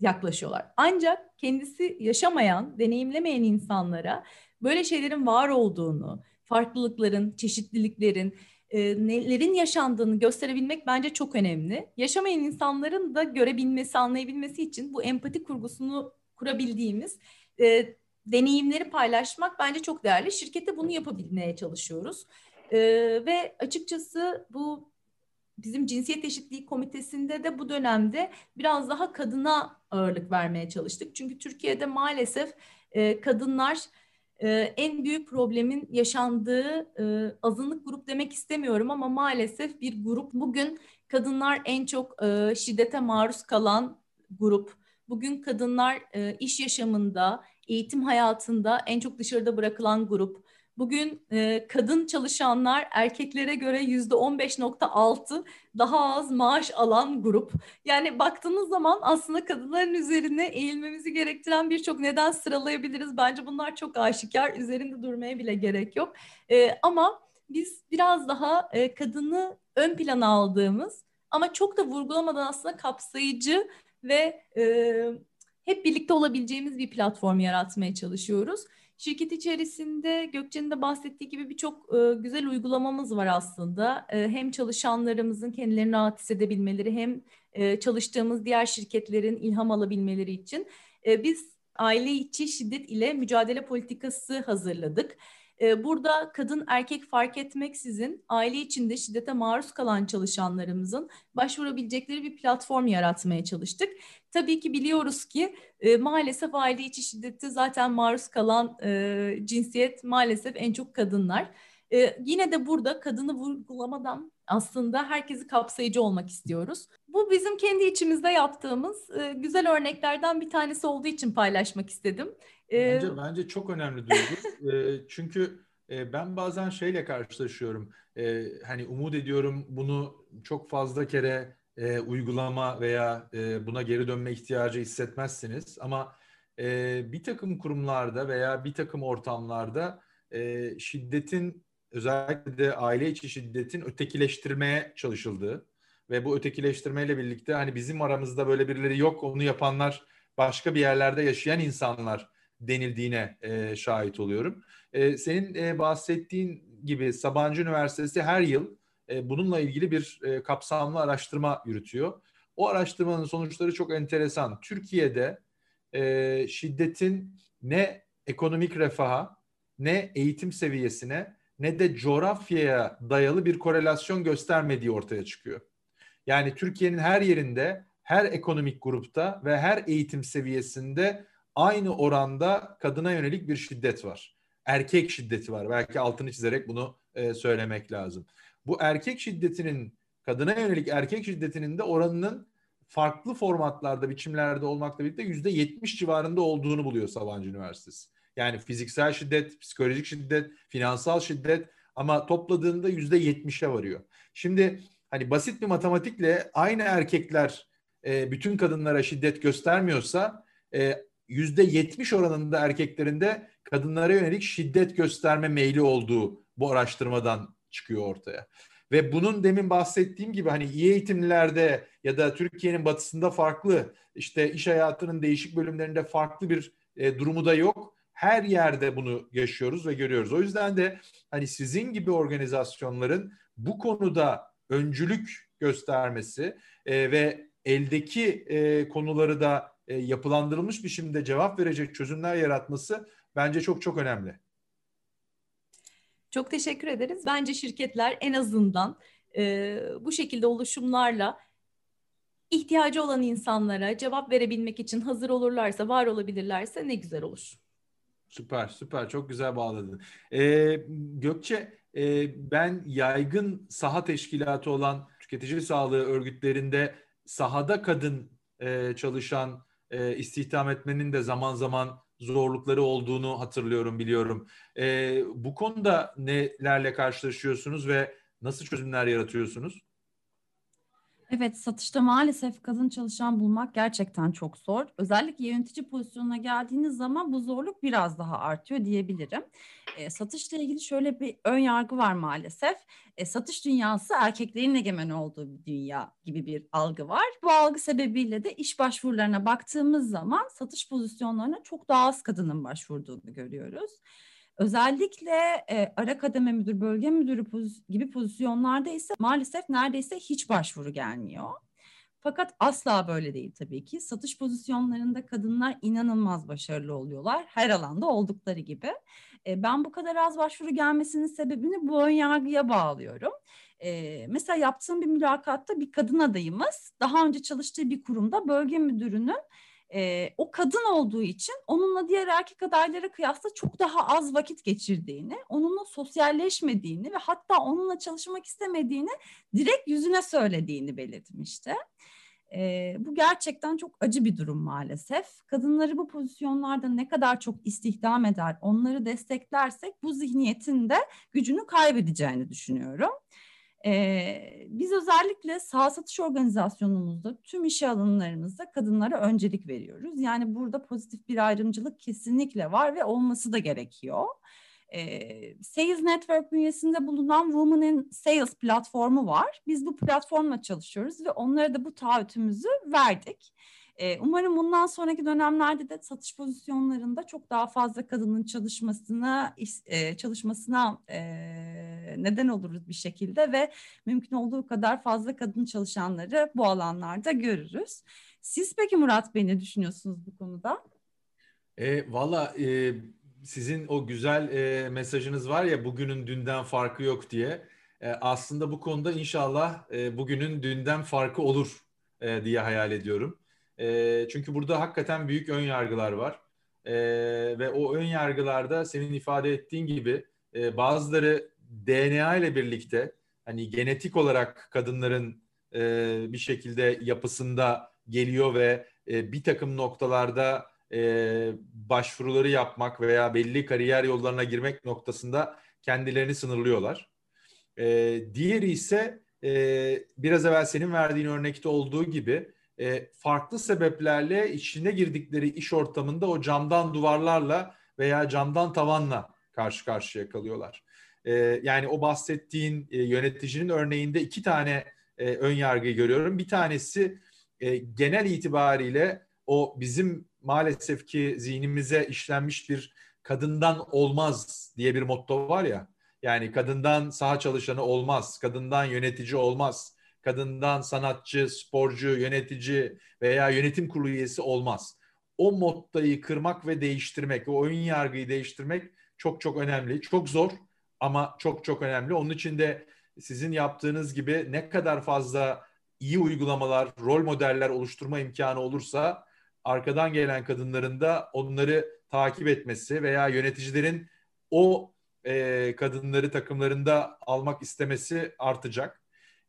yaklaşıyorlar. Ancak kendisi yaşamayan, deneyimlemeyen insanlara böyle şeylerin var olduğunu, farklılıkların, çeşitliliklerin, e, nelerin yaşandığını gösterebilmek bence çok önemli. Yaşamayan insanların da görebilmesi, anlayabilmesi için bu empati kurgusunu kurabildiğimiz e, deneyimleri paylaşmak bence çok değerli. Şirkette bunu yapabilmeye çalışıyoruz. E, ve açıkçası bu bizim cinsiyet eşitliği komitesinde de bu dönemde biraz daha kadına ağırlık vermeye çalıştık. Çünkü Türkiye'de maalesef e, kadınlar e, en büyük problemin yaşandığı e, azınlık grup demek istemiyorum ama maalesef bir grup. Bugün kadınlar en çok e, şiddete maruz kalan grup. Bugün kadınlar e, iş yaşamında, eğitim hayatında en çok dışarıda bırakılan grup. Bugün e, kadın çalışanlar erkeklere göre yüzde 15.6 daha az maaş alan grup. Yani baktığınız zaman aslında kadınların üzerine eğilmemizi gerektiren birçok neden sıralayabiliriz. Bence bunlar çok aşikar. Üzerinde durmaya bile gerek yok. E, ama biz biraz daha e, kadını ön plana aldığımız ama çok da vurgulamadan aslında kapsayıcı ve e, hep birlikte olabileceğimiz bir platform yaratmaya çalışıyoruz. Şirket içerisinde Gökçe'nin de bahsettiği gibi birçok e, güzel uygulamamız var aslında. E, hem çalışanlarımızın kendilerini rahat hissedebilmeleri hem e, çalıştığımız diğer şirketlerin ilham alabilmeleri için. E, biz aile içi şiddet ile mücadele politikası hazırladık. E, burada kadın erkek fark etmeksizin aile içinde şiddete maruz kalan çalışanlarımızın başvurabilecekleri bir platform yaratmaya çalıştık. Tabii ki biliyoruz ki e, maalesef aile içi şiddete zaten maruz kalan e, cinsiyet maalesef en çok kadınlar. E, yine de burada kadını vurgulamadan aslında herkesi kapsayıcı olmak istiyoruz. Bu bizim kendi içimizde yaptığımız güzel örneklerden bir tanesi olduğu için paylaşmak istedim. Bence, bence çok önemli Duygu. e, çünkü e, ben bazen şeyle karşılaşıyorum. E, hani umut ediyorum bunu çok fazla kere e, uygulama veya e, buna geri dönme ihtiyacı hissetmezsiniz. Ama e, bir takım kurumlarda veya bir takım ortamlarda e, şiddetin özellikle de aile içi şiddetin ötekileştirmeye çalışıldığı ve bu ötekileştirmeyle birlikte hani bizim aramızda böyle birileri yok onu yapanlar başka bir yerlerde yaşayan insanlar denildiğine e, şahit oluyorum. E, senin e, bahsettiğin gibi Sabancı Üniversitesi her yıl e, bununla ilgili bir e, kapsamlı araştırma yürütüyor. O araştırmanın sonuçları çok enteresan. Türkiye'de e, şiddetin ne ekonomik refaha, ne eğitim seviyesine, ne de coğrafyaya dayalı bir korelasyon göstermediği ortaya çıkıyor. Yani Türkiye'nin her yerinde, her ekonomik grupta ve her eğitim seviyesinde aynı oranda kadına yönelik bir şiddet var. Erkek şiddeti var. Belki altını çizerek bunu e, söylemek lazım. Bu erkek şiddetinin, kadına yönelik erkek şiddetinin de oranının farklı formatlarda, biçimlerde olmakla birlikte yüzde yetmiş civarında olduğunu buluyor Sabancı Üniversitesi. Yani fiziksel şiddet, psikolojik şiddet, finansal şiddet ama topladığında yüzde yetmişe varıyor. Şimdi hani basit bir matematikle aynı erkekler e, bütün kadınlara şiddet göstermiyorsa e, yüzde yetmiş oranında erkeklerinde kadınlara yönelik şiddet gösterme meyli olduğu bu araştırmadan çıkıyor ortaya. Ve bunun demin bahsettiğim gibi hani iyi eğitimlilerde ya da Türkiye'nin batısında farklı, işte iş hayatının değişik bölümlerinde farklı bir e, durumu da yok. Her yerde bunu yaşıyoruz ve görüyoruz. O yüzden de hani sizin gibi organizasyonların bu konuda öncülük göstermesi e, ve eldeki e, konuları da e, yapılandırılmış biçimde cevap verecek çözümler yaratması bence çok çok önemli. Çok teşekkür ederiz. Bence şirketler en azından e, bu şekilde oluşumlarla ihtiyacı olan insanlara cevap verebilmek için hazır olurlarsa, var olabilirlerse ne güzel olur. Süper, süper. Çok güzel bağladın. Ee, Gökçe, e, ben yaygın saha teşkilatı olan tüketici sağlığı örgütlerinde sahada kadın e, çalışan e, istihdam etmenin de zaman zaman zorlukları olduğunu hatırlıyorum, biliyorum. E, bu konuda nelerle karşılaşıyorsunuz ve nasıl çözümler yaratıyorsunuz? Evet, satışta maalesef kadın çalışan bulmak gerçekten çok zor. Özellikle yönetici pozisyonuna geldiğiniz zaman bu zorluk biraz daha artıyor diyebilirim. E, satışla ilgili şöyle bir ön yargı var maalesef. E, satış dünyası erkeklerin egemen olduğu bir dünya gibi bir algı var. Bu algı sebebiyle de iş başvurularına baktığımız zaman satış pozisyonlarına çok daha az kadının başvurduğunu görüyoruz. Özellikle e, ara kademe müdür, bölge müdürü poz gibi pozisyonlarda ise maalesef neredeyse hiç başvuru gelmiyor. Fakat asla böyle değil tabii ki. Satış pozisyonlarında kadınlar inanılmaz başarılı oluyorlar. Her alanda oldukları gibi. E, ben bu kadar az başvuru gelmesinin sebebini bu önyargıya bağlıyorum. E, mesela yaptığım bir mülakatta bir kadın adayımız daha önce çalıştığı bir kurumda bölge müdürünün e, o kadın olduğu için onunla diğer erkek adaylara kıyasla çok daha az vakit geçirdiğini, onunla sosyalleşmediğini ve hatta onunla çalışmak istemediğini direkt yüzüne söylediğini belirtmişti. E, bu gerçekten çok acı bir durum maalesef. Kadınları bu pozisyonlarda ne kadar çok istihdam eder, onları desteklersek bu zihniyetin de gücünü kaybedeceğini düşünüyorum. Ee, biz özellikle sağ satış organizasyonumuzda tüm işe alımlarımızda kadınlara öncelik veriyoruz. Yani burada pozitif bir ayrımcılık kesinlikle var ve olması da gerekiyor. Ee, Sales Network bünyesinde bulunan Women in Sales platformu var. Biz bu platformla çalışıyoruz ve onlara da bu taahhütümüzü verdik. E, umarım bundan sonraki dönemlerde de satış pozisyonlarında çok daha fazla kadının çalışmasına e, çalışmasına e, neden oluruz bir şekilde ve mümkün olduğu kadar fazla kadın çalışanları bu alanlarda görürüz. Siz peki Murat Bey ne düşünüyorsunuz bu konuda? E, Valla e, sizin o güzel e, mesajınız var ya bugünün dünden farkı yok diye. E, aslında bu konuda inşallah e, bugünün dünden farkı olur e, diye hayal ediyorum. E, çünkü burada hakikaten büyük ön yargılar var. E, ve o ön yargılarda senin ifade ettiğin gibi e, bazıları DNA ile birlikte hani genetik olarak kadınların e, bir şekilde yapısında geliyor ve e, bir takım noktalarda e, başvuruları yapmak veya belli kariyer yollarına girmek noktasında kendilerini sınırlıyorlar. E, diğeri ise e, biraz evvel senin verdiğin örnekte olduğu gibi e, farklı sebeplerle içine girdikleri iş ortamında o camdan duvarlarla veya camdan tavanla karşı karşıya kalıyorlar. E, yani o bahsettiğin e, yöneticinin örneğinde iki tane e, ön yargıyı görüyorum. Bir tanesi e, genel itibariyle o bizim maalesef ki zihnimize işlenmiş bir kadından olmaz diye bir motto var ya. Yani kadından saha çalışanı olmaz, kadından yönetici olmaz, kadından sanatçı, sporcu, yönetici veya yönetim kurulu üyesi olmaz. O mottayı kırmak ve değiştirmek, o ön yargıyı değiştirmek çok çok önemli. Çok zor ama çok çok önemli. Onun için de sizin yaptığınız gibi ne kadar fazla iyi uygulamalar, rol modeller oluşturma imkanı olursa arkadan gelen kadınların da onları takip etmesi veya yöneticilerin o e, kadınları takımlarında almak istemesi artacak.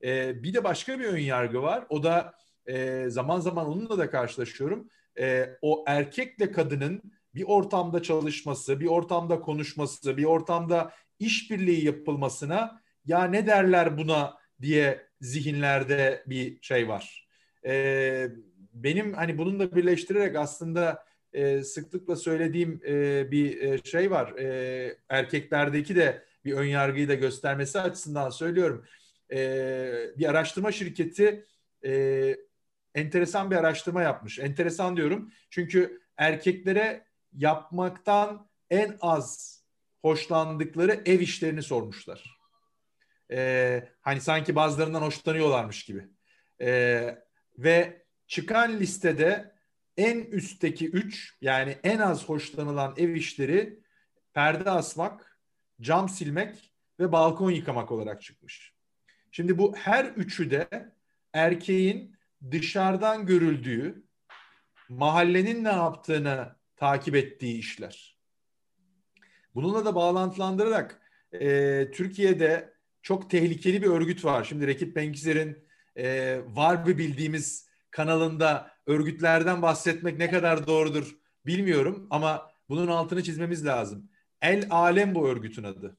E, bir de başka bir ön yargı var. O da e, zaman zaman onunla da karşılaşıyorum. E, o erkekle kadının bir ortamda çalışması, bir ortamda konuşması, bir ortamda işbirliği yapılmasına ya ne derler buna diye zihinlerde bir şey var. E, benim hani bununla birleştirerek aslında e, sıklıkla söylediğim e, bir e, şey var. E, erkeklerdeki de bir ön yargıyı da göstermesi açısından söylüyorum bir araştırma şirketi e, enteresan bir araştırma yapmış. Enteresan diyorum çünkü erkeklere yapmaktan en az hoşlandıkları ev işlerini sormuşlar. E, hani sanki bazılarından hoşlanıyorlarmış gibi. E, ve çıkan listede en üstteki üç yani en az hoşlanılan ev işleri perde asmak, cam silmek ve balkon yıkamak olarak çıkmış. Şimdi bu her üçü de erkeğin dışarıdan görüldüğü, mahallenin ne yaptığını takip ettiği işler. Bununla da bağlantılandırarak e, Türkiye'de çok tehlikeli bir örgüt var. Şimdi Rekit Benkizer'in e, var bir bildiğimiz kanalında örgütlerden bahsetmek ne kadar doğrudur bilmiyorum ama bunun altını çizmemiz lazım. El Alem bu örgütün adı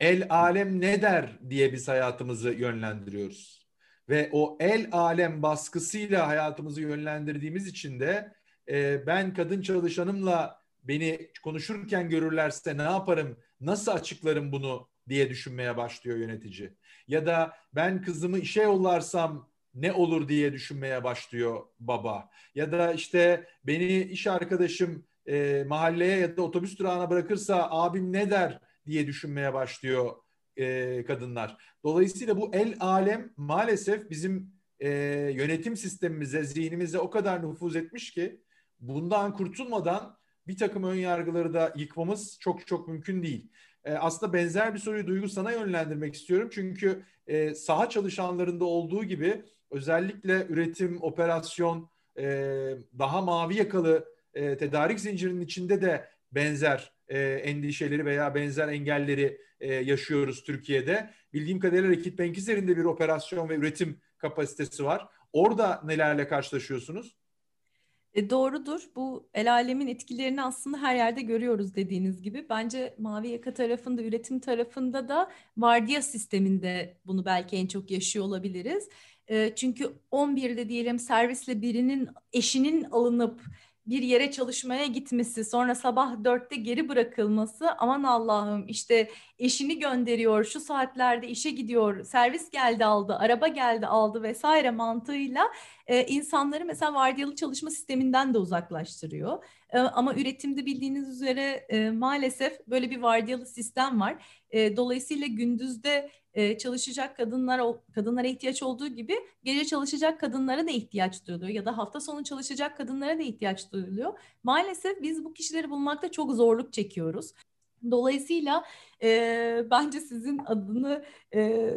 el alem ne der diye biz hayatımızı yönlendiriyoruz. Ve o el alem baskısıyla hayatımızı yönlendirdiğimiz için de e, ben kadın çalışanımla beni konuşurken görürlerse ne yaparım, nasıl açıklarım bunu diye düşünmeye başlıyor yönetici. Ya da ben kızımı işe yollarsam ne olur diye düşünmeye başlıyor baba. Ya da işte beni iş arkadaşım e, mahalleye ya da otobüs durağına bırakırsa abim ne der diye düşünmeye başlıyor e, kadınlar. Dolayısıyla bu el alem maalesef bizim e, yönetim sistemimize, zihnimize o kadar nüfuz etmiş ki bundan kurtulmadan bir takım ön yargıları da yıkmamız çok çok mümkün değil. E, aslında benzer bir soruyu Duygu sana yönlendirmek istiyorum. Çünkü e, saha çalışanlarında olduğu gibi özellikle üretim, operasyon, e, daha mavi yakalı e, tedarik zincirinin içinde de benzer e, endişeleri veya benzer engelleri e, yaşıyoruz Türkiye'de. Bildiğim kadarıyla Rekit Benkizer'in de bir operasyon ve üretim kapasitesi var. Orada nelerle karşılaşıyorsunuz? E, doğrudur. Bu el alemin etkilerini aslında her yerde görüyoruz dediğiniz gibi. Bence mavi yaka tarafında, üretim tarafında da vardiya sisteminde bunu belki en çok yaşıyor olabiliriz. E, çünkü 11'de diyelim servisle birinin eşinin alınıp bir yere çalışmaya gitmesi, sonra sabah dörtte geri bırakılması, aman Allah'ım işte eşini gönderiyor, şu saatlerde işe gidiyor, servis geldi aldı, araba geldi aldı vesaire mantığıyla e, insanları mesela vardiyalı çalışma sisteminden de uzaklaştırıyor. E, ama üretimde bildiğiniz üzere e, maalesef böyle bir vardiyalı sistem var. E, dolayısıyla gündüzde çalışacak kadınlar kadınlara ihtiyaç olduğu gibi gece çalışacak kadınlara da ihtiyaç duyuluyor ya da hafta sonu çalışacak kadınlara da ihtiyaç duyuluyor. Maalesef biz bu kişileri bulmakta çok zorluk çekiyoruz. Dolayısıyla e, bence sizin adını e,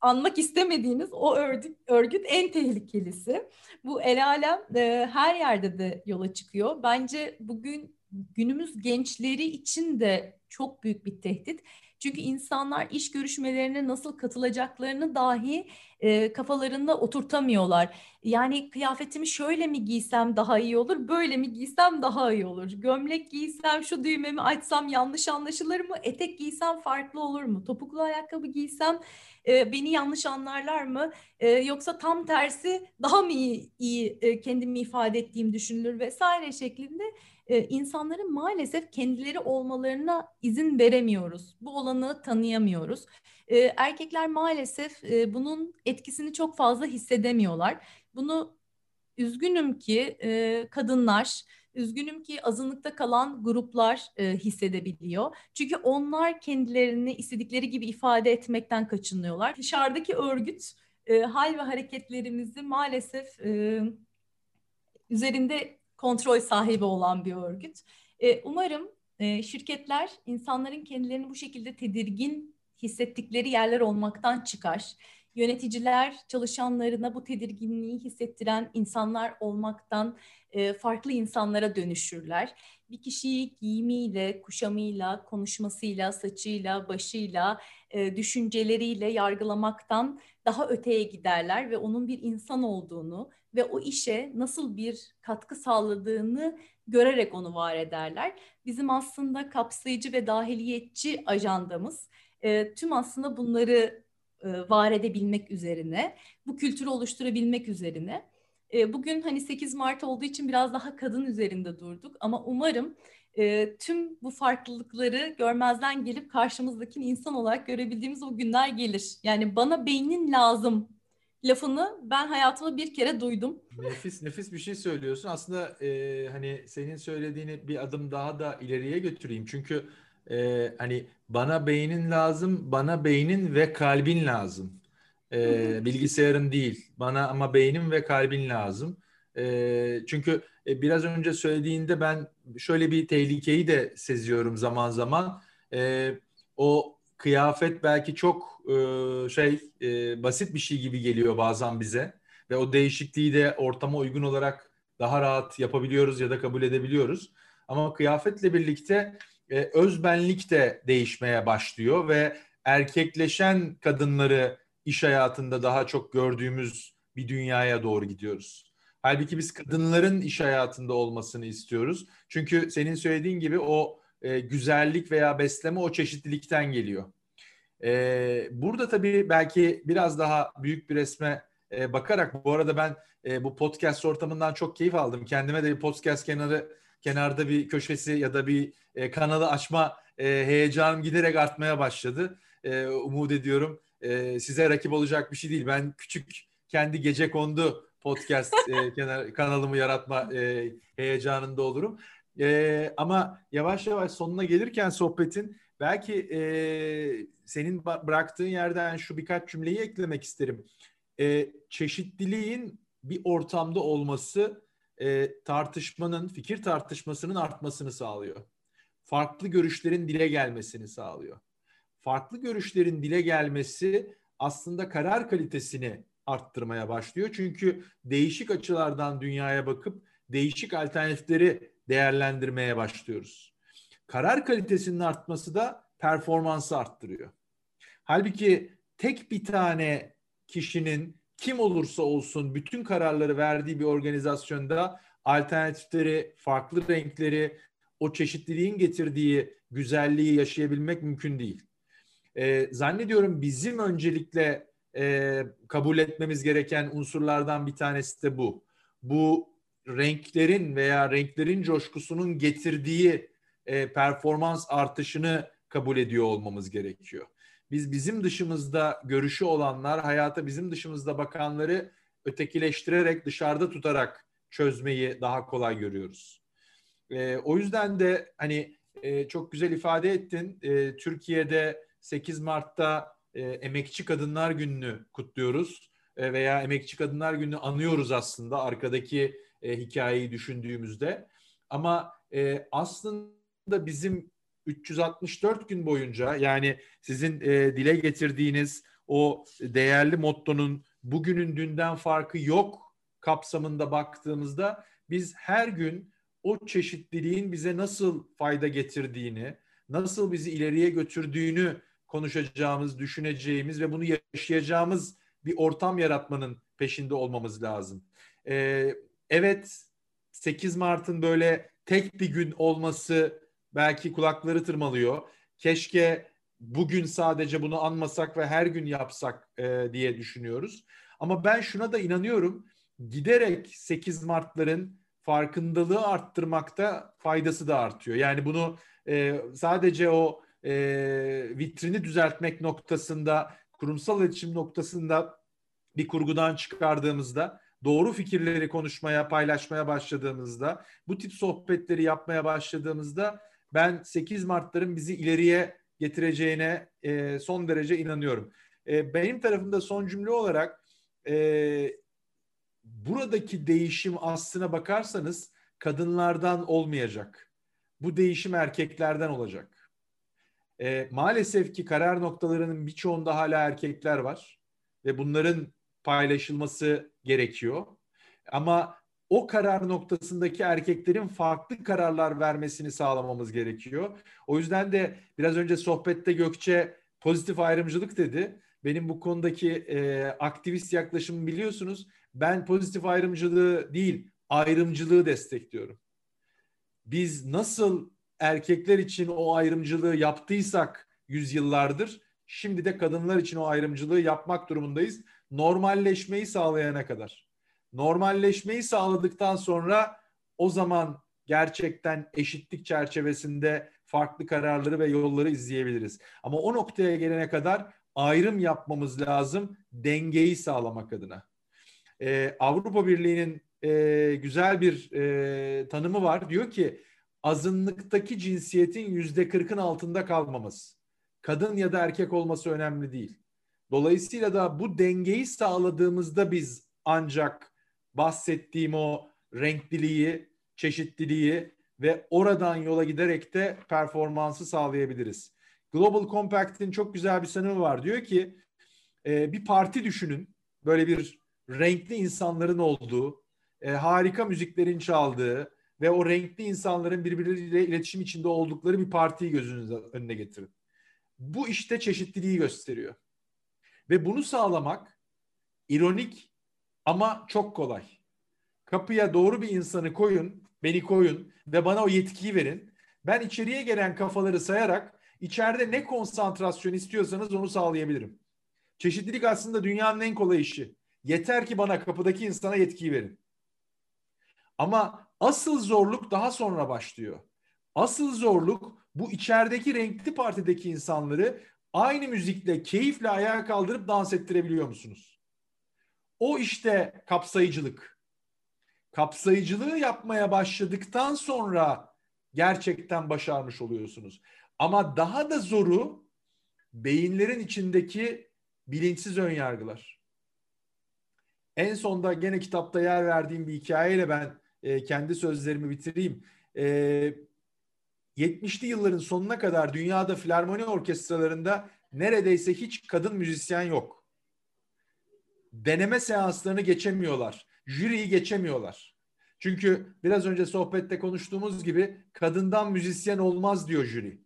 anmak istemediğiniz o örgüt, örgüt en tehlikelisi. Bu el alem e, her yerde de yola çıkıyor. Bence bugün günümüz gençleri için de çok büyük bir tehdit. Çünkü insanlar iş görüşmelerine nasıl katılacaklarını dahi e, kafalarında oturtamıyorlar. Yani kıyafetimi şöyle mi giysem daha iyi olur, böyle mi giysem daha iyi olur? Gömlek giysem, şu düğmemi açsam yanlış anlaşılır mı? Etek giysem farklı olur mu? Topuklu ayakkabı giysem e, beni yanlış anlarlar mı? E, yoksa tam tersi daha mı iyi, iyi e, kendimi ifade ettiğim düşünülür vesaire şeklinde e, insanların maalesef kendileri olmalarına izin veremiyoruz. Bu olanı tanıyamıyoruz. Erkekler maalesef bunun etkisini çok fazla hissedemiyorlar. Bunu üzgünüm ki kadınlar, üzgünüm ki azınlıkta kalan gruplar hissedebiliyor. Çünkü onlar kendilerini istedikleri gibi ifade etmekten kaçınıyorlar. Dışarıdaki örgüt hal ve hareketlerimizi maalesef üzerinde kontrol sahibi olan bir örgüt. E, umarım e, şirketler insanların kendilerini bu şekilde tedirgin hissettikleri yerler olmaktan çıkar. Yöneticiler çalışanlarına bu tedirginliği hissettiren insanlar olmaktan e, farklı insanlara dönüşürler. Bir kişiyi giyimiyle, kuşamıyla, konuşmasıyla, saçıyla, başıyla, e, düşünceleriyle yargılamaktan daha öteye giderler ve onun bir insan olduğunu ve o işe nasıl bir katkı sağladığını görerek onu var ederler. Bizim aslında kapsayıcı ve dahiliyetçi ajandamız e, tüm aslında bunları e, var edebilmek üzerine, bu kültürü oluşturabilmek üzerine. Bugün hani 8 Mart olduğu için biraz daha kadın üzerinde durduk ama umarım e, tüm bu farklılıkları görmezden gelip karşımızdaki insan olarak görebildiğimiz o günler gelir. Yani bana beynin lazım lafını ben hayatımda bir kere duydum. Nefis nefis bir şey söylüyorsun. Aslında e, hani senin söylediğini bir adım daha da ileriye götüreyim. Çünkü e, hani bana beynin lazım, bana beynin ve kalbin lazım. E, bilgisayarın değil. Bana ama beynin ve kalbin lazım. E, çünkü e, biraz önce söylediğinde ben şöyle bir tehlikeyi de seziyorum zaman zaman. E, o kıyafet belki çok e, şey e, basit bir şey gibi geliyor bazen bize ve o değişikliği de ortama uygun olarak daha rahat yapabiliyoruz ya da kabul edebiliyoruz. Ama kıyafetle birlikte e, özbenlik de değişmeye başlıyor ve erkekleşen kadınları iş hayatında daha çok gördüğümüz bir dünyaya doğru gidiyoruz. Halbuki biz kadınların iş hayatında olmasını istiyoruz. Çünkü senin söylediğin gibi o e, güzellik veya besleme o çeşitlilikten geliyor. E, burada tabii belki biraz daha büyük bir resme e, bakarak bu arada ben e, bu podcast ortamından çok keyif aldım. Kendime de bir podcast kenarı kenarda bir köşesi ya da bir e, kanalı açma e, heyecanım giderek artmaya başladı. E, umut ediyorum e, size rakip olacak bir şey değil. Ben küçük kendi gece kondu podcast e, kenar, kanalımı yaratma e, heyecanında olurum. E, ama yavaş yavaş sonuna gelirken sohbetin belki e, senin bıraktığın yerden şu birkaç cümleyi eklemek isterim. E, çeşitliliğin bir ortamda olması e, tartışmanın, fikir tartışmasının artmasını sağlıyor. Farklı görüşlerin dile gelmesini sağlıyor. Farklı görüşlerin dile gelmesi aslında karar kalitesini arttırmaya başlıyor. Çünkü değişik açılardan dünyaya bakıp değişik alternatifleri değerlendirmeye başlıyoruz. Karar kalitesinin artması da performansı arttırıyor. Halbuki tek bir tane kişinin kim olursa olsun bütün kararları verdiği bir organizasyonda alternatifleri, farklı renkleri, o çeşitliliğin getirdiği güzelliği yaşayabilmek mümkün değil. Ee, zannediyorum bizim öncelikle e, kabul etmemiz gereken unsurlardan bir tanesi de bu. Bu renklerin veya renklerin coşkusunun getirdiği e, performans artışını kabul ediyor olmamız gerekiyor. Biz bizim dışımızda görüşü olanlar, hayata bizim dışımızda bakanları ötekileştirerek, dışarıda tutarak çözmeyi daha kolay görüyoruz. E, o yüzden de hani e, çok güzel ifade ettin. E, Türkiye'de 8 Mart'ta e, Emekçi Kadınlar Günü'nü kutluyoruz e, veya Emekçi Kadınlar Günü'nü anıyoruz aslında arkadaki e, hikayeyi düşündüğümüzde. Ama e, aslında bizim 364 gün boyunca yani sizin e, dile getirdiğiniz o değerli mottonun bugünün dünden farkı yok kapsamında baktığımızda biz her gün o çeşitliliğin bize nasıl fayda getirdiğini, nasıl bizi ileriye götürdüğünü konuşacağımız, düşüneceğimiz ve bunu yaşayacağımız bir ortam yaratmanın peşinde olmamız lazım. Ee, evet 8 Mart'ın böyle tek bir gün olması belki kulakları tırmalıyor. Keşke bugün sadece bunu anmasak ve her gün yapsak e, diye düşünüyoruz. Ama ben şuna da inanıyorum. Giderek 8 Mart'ların farkındalığı arttırmakta faydası da artıyor. Yani bunu e, sadece o e, vitrini düzeltmek noktasında, kurumsal iletişim noktasında bir kurgudan çıkardığımızda, doğru fikirleri konuşmaya, paylaşmaya başladığımızda, bu tip sohbetleri yapmaya başladığımızda ben 8 Mart'ların bizi ileriye getireceğine e, son derece inanıyorum. E, benim tarafımda son cümle olarak e, buradaki değişim aslına bakarsanız kadınlardan olmayacak. Bu değişim erkeklerden olacak. E, maalesef ki karar noktalarının birçoğunda hala erkekler var ve bunların paylaşılması gerekiyor. Ama o karar noktasındaki erkeklerin farklı kararlar vermesini sağlamamız gerekiyor. O yüzden de biraz önce sohbette Gökçe pozitif ayrımcılık dedi. Benim bu konudaki e, aktivist yaklaşımı biliyorsunuz. Ben pozitif ayrımcılığı değil, ayrımcılığı destekliyorum. Biz nasıl erkekler için o ayrımcılığı yaptıysak yüzyıllardır, şimdi de kadınlar için o ayrımcılığı yapmak durumundayız. Normalleşmeyi sağlayana kadar normalleşmeyi sağladıktan sonra o zaman gerçekten eşitlik çerçevesinde farklı kararları ve yolları izleyebiliriz. Ama o noktaya gelene kadar ayrım yapmamız lazım dengeyi sağlamak adına. Ee, Avrupa Birliği'nin e, güzel bir e, tanımı var. Diyor ki azınlıktaki cinsiyetin yüzde kırkın altında kalmaması. Kadın ya da erkek olması önemli değil. Dolayısıyla da bu dengeyi sağladığımızda biz ancak bahsettiğim o renkliliği, çeşitliliği ve oradan yola giderek de performansı sağlayabiliriz. Global Compact'in çok güzel bir sanımı var. Diyor ki e, bir parti düşünün. Böyle bir renkli insanların olduğu, e, harika müziklerin çaldığı ve o renkli insanların birbirleriyle iletişim içinde oldukları bir partiyi gözünüzün önüne getirin. Bu işte çeşitliliği gösteriyor. Ve bunu sağlamak ironik ama çok kolay. Kapıya doğru bir insanı koyun, beni koyun ve bana o yetkiyi verin. Ben içeriye gelen kafaları sayarak içeride ne konsantrasyon istiyorsanız onu sağlayabilirim. Çeşitlilik aslında dünyanın en kolay işi. Yeter ki bana kapıdaki insana yetkiyi verin. Ama asıl zorluk daha sonra başlıyor. Asıl zorluk bu içerideki renkli partideki insanları aynı müzikle keyifle ayağa kaldırıp dans ettirebiliyor musunuz? O işte kapsayıcılık. Kapsayıcılığı yapmaya başladıktan sonra gerçekten başarmış oluyorsunuz. Ama daha da zoru beyinlerin içindeki bilinçsiz önyargılar. En sonda gene kitapta yer verdiğim bir hikayeyle ben e, kendi sözlerimi bitireyim. E, 70'li yılların sonuna kadar dünyada filarmoni orkestralarında neredeyse hiç kadın müzisyen yok. Deneme seanslarını geçemiyorlar. Jüriyi geçemiyorlar. Çünkü biraz önce sohbette konuştuğumuz gibi kadından müzisyen olmaz diyor jüri.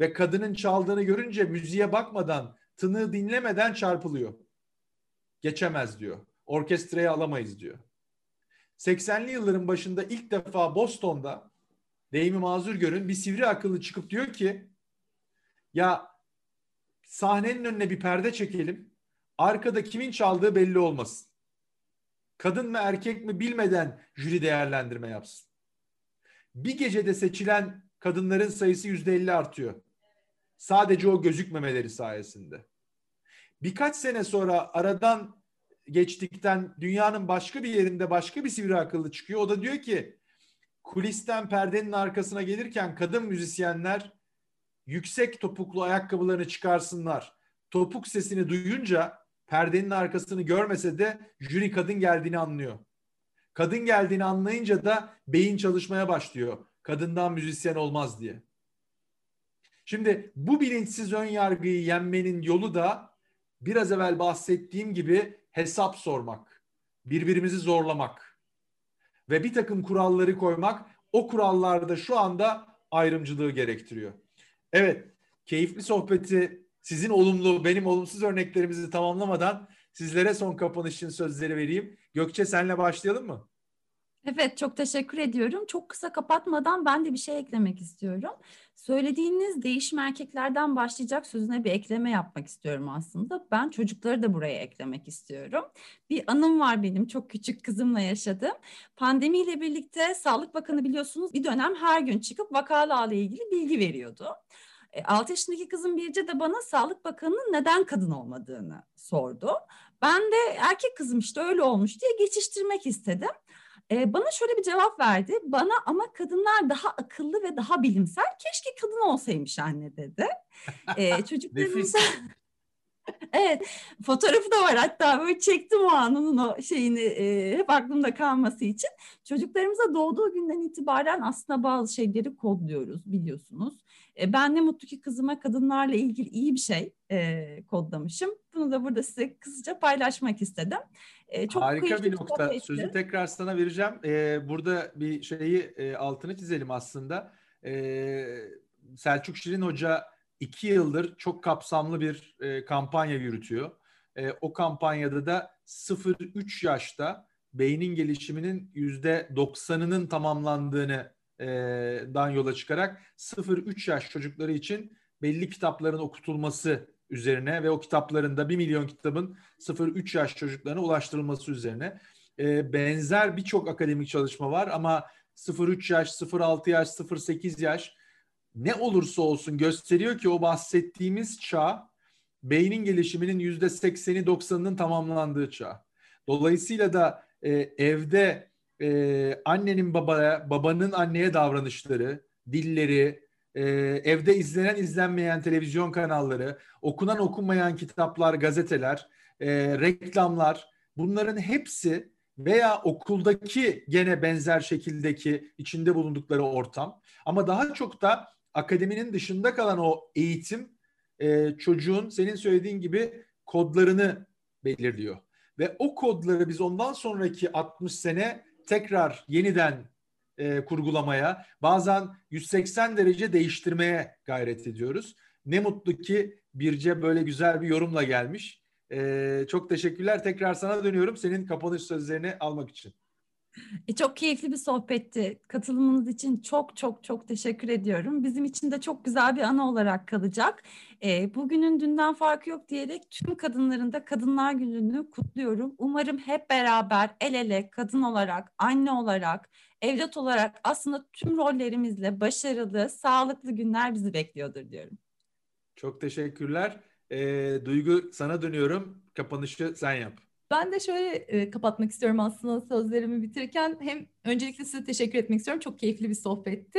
Ve kadının çaldığını görünce müziğe bakmadan, tını dinlemeden çarpılıyor. Geçemez diyor. Orkestraya alamayız diyor. 80'li yılların başında ilk defa Boston'da deyimi mazur görün bir sivri akıllı çıkıp diyor ki ya sahnenin önüne bir perde çekelim. Arkada kimin çaldığı belli olmasın. Kadın mı erkek mi bilmeden jüri değerlendirme yapsın. Bir gecede seçilen kadınların sayısı yüzde elli artıyor. Sadece o gözükmemeleri sayesinde. Birkaç sene sonra aradan geçtikten dünyanın başka bir yerinde başka bir sivri akıllı çıkıyor. O da diyor ki kulisten perdenin arkasına gelirken kadın müzisyenler yüksek topuklu ayakkabılarını çıkarsınlar. Topuk sesini duyunca perdenin arkasını görmese de jüri kadın geldiğini anlıyor. Kadın geldiğini anlayınca da beyin çalışmaya başlıyor. Kadından müzisyen olmaz diye. Şimdi bu bilinçsiz ön yargıyı yenmenin yolu da biraz evvel bahsettiğim gibi hesap sormak, birbirimizi zorlamak ve bir takım kuralları koymak o kurallarda şu anda ayrımcılığı gerektiriyor. Evet, keyifli sohbeti sizin olumlu, benim olumsuz örneklerimizi tamamlamadan sizlere son kapanış için sözleri vereyim. Gökçe senle başlayalım mı? Evet çok teşekkür ediyorum. Çok kısa kapatmadan ben de bir şey eklemek istiyorum. Söylediğiniz değişim erkeklerden başlayacak sözüne bir ekleme yapmak istiyorum aslında. Ben çocukları da buraya eklemek istiyorum. Bir anım var benim çok küçük kızımla yaşadığım. Pandemiyle birlikte Sağlık Bakanı biliyorsunuz bir dönem her gün çıkıp vakalarla ilgili bilgi veriyordu. 6 e, yaşındaki kızım Birce de bana Sağlık Bakanı'nın neden kadın olmadığını sordu. Ben de erkek kızım işte öyle olmuş diye geçiştirmek istedim. E, bana şöyle bir cevap verdi. Bana ama kadınlar daha akıllı ve daha bilimsel. Keşke kadın olsaymış anne dedi. E, çocuklarımıza... evet fotoğrafı da var hatta böyle çektim o anının o şeyini e, hep aklımda kalması için. Çocuklarımıza doğduğu günden itibaren aslında bazı şeyleri kodluyoruz biliyorsunuz. E, ben ne mutlu ki kızıma kadınlarla ilgili iyi bir şey e, kodlamışım. Bunu da burada size kısaca paylaşmak istedim. E, çok Harika bir nokta. Bir Sözü tekrar sana vereceğim. E, burada bir şeyi e, altını çizelim aslında. E, Selçuk Şirin Hoca iki yıldır çok kapsamlı bir e, kampanya yürütüyor. E, o kampanyada da 0-3 yaşta beynin gelişiminin yüzde 90'ının tamamlandığını e, dan yola çıkarak 0-3 yaş çocukları için belli kitapların okutulması üzerine ve o kitaplarında 1 milyon kitabın 0-3 yaş çocuklarına ulaştırılması üzerine e, benzer birçok akademik çalışma var ama 0-3 yaş, 0-6 yaş, 0-8 yaş ne olursa olsun gösteriyor ki o bahsettiğimiz çağ beynin gelişiminin %80'i 90'ının tamamlandığı çağ. Dolayısıyla da e, evde e, annenin babaya, babanın anneye davranışları, dilleri, e, evde izlenen izlenmeyen televizyon kanalları, okunan okunmayan kitaplar, gazeteler, e, reklamlar bunların hepsi veya okuldaki gene benzer şekildeki içinde bulundukları ortam ama daha çok da akademinin dışında kalan o eğitim e, çocuğun senin söylediğin gibi kodlarını belirliyor. Ve o kodları biz ondan sonraki 60 sene tekrar yeniden e, kurgulamaya, bazen 180 derece değiştirmeye gayret ediyoruz. Ne mutlu ki Birce böyle güzel bir yorumla gelmiş. E, çok teşekkürler. Tekrar sana dönüyorum senin kapanış sözlerini almak için. E, çok keyifli bir sohbetti. Katılımınız için çok çok çok teşekkür ediyorum. Bizim için de çok güzel bir ana olarak kalacak. E, bugünün dünden farkı yok diyerek tüm kadınların da Kadınlar Günü'nü kutluyorum. Umarım hep beraber el ele kadın olarak, anne olarak, evlat olarak aslında tüm rollerimizle başarılı, sağlıklı günler bizi bekliyordur diyorum. Çok teşekkürler. E, Duygu sana dönüyorum. Kapanışı sen yap. Ben de şöyle e, kapatmak istiyorum aslında sözlerimi bitirirken. Hem öncelikle size teşekkür etmek istiyorum. Çok keyifli bir sohbetti.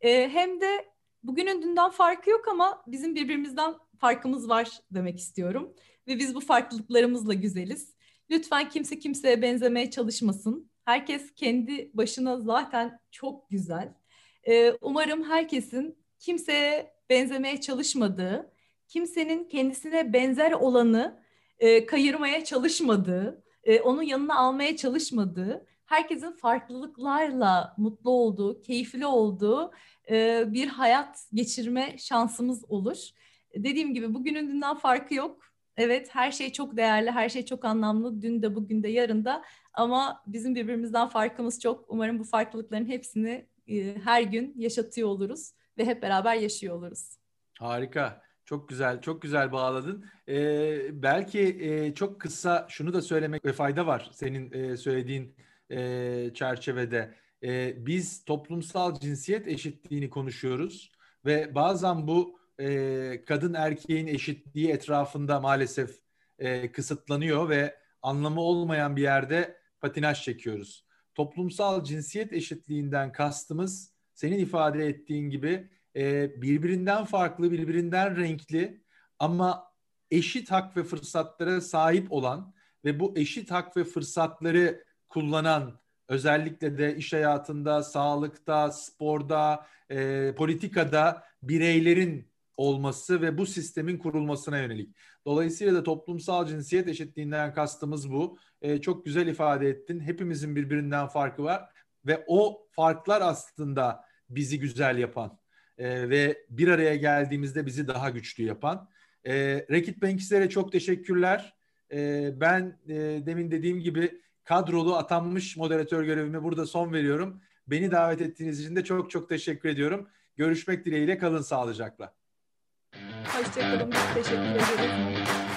E, hem de bugünün dünden farkı yok ama bizim birbirimizden farkımız var demek istiyorum. Ve biz bu farklılıklarımızla güzeliz. Lütfen kimse kimseye benzemeye çalışmasın. Herkes kendi başına zaten çok güzel. E, umarım herkesin kimseye benzemeye çalışmadığı, kimsenin kendisine benzer olanı e, kayırmaya çalışmadığı, e, onun yanına almaya çalışmadığı, herkesin farklılıklarla mutlu olduğu, keyifli olduğu e, bir hayat geçirme şansımız olur. Dediğim gibi bugünün dünden farkı yok. Evet her şey çok değerli, her şey çok anlamlı. Dün de bugün de yarın da ama bizim birbirimizden farkımız çok. Umarım bu farklılıkların hepsini e, her gün yaşatıyor oluruz ve hep beraber yaşıyor oluruz. Harika. Çok güzel, çok güzel bağladın. Ee, belki e, çok kısa şunu da söylemek fayda var senin e, söylediğin e, çerçevede. E, biz toplumsal cinsiyet eşitliğini konuşuyoruz ve bazen bu e, kadın erkeğin eşitliği etrafında maalesef e, kısıtlanıyor ve anlamı olmayan bir yerde patinaj çekiyoruz. Toplumsal cinsiyet eşitliğinden kastımız senin ifade ettiğin gibi e, birbirinden farklı, birbirinden renkli ama eşit hak ve fırsatlara sahip olan ve bu eşit hak ve fırsatları kullanan özellikle de iş hayatında, sağlıkta, sporda, e, politikada bireylerin olması ve bu sistemin kurulmasına yönelik. Dolayısıyla da toplumsal cinsiyet eşitliğinden kastımız bu. E, çok güzel ifade ettin. Hepimizin birbirinden farkı var ve o farklar aslında bizi güzel yapan e, ve bir araya geldiğimizde bizi daha güçlü yapan. E, Rekit Bankslere çok teşekkürler. E, ben e, demin dediğim gibi kadrolu atanmış moderatör görevimi burada son veriyorum. Beni davet ettiğiniz için de çok çok teşekkür ediyorum. Görüşmek dileğiyle kalın sağlıcakla. Hoşçakalın. Teşekkür ederiz.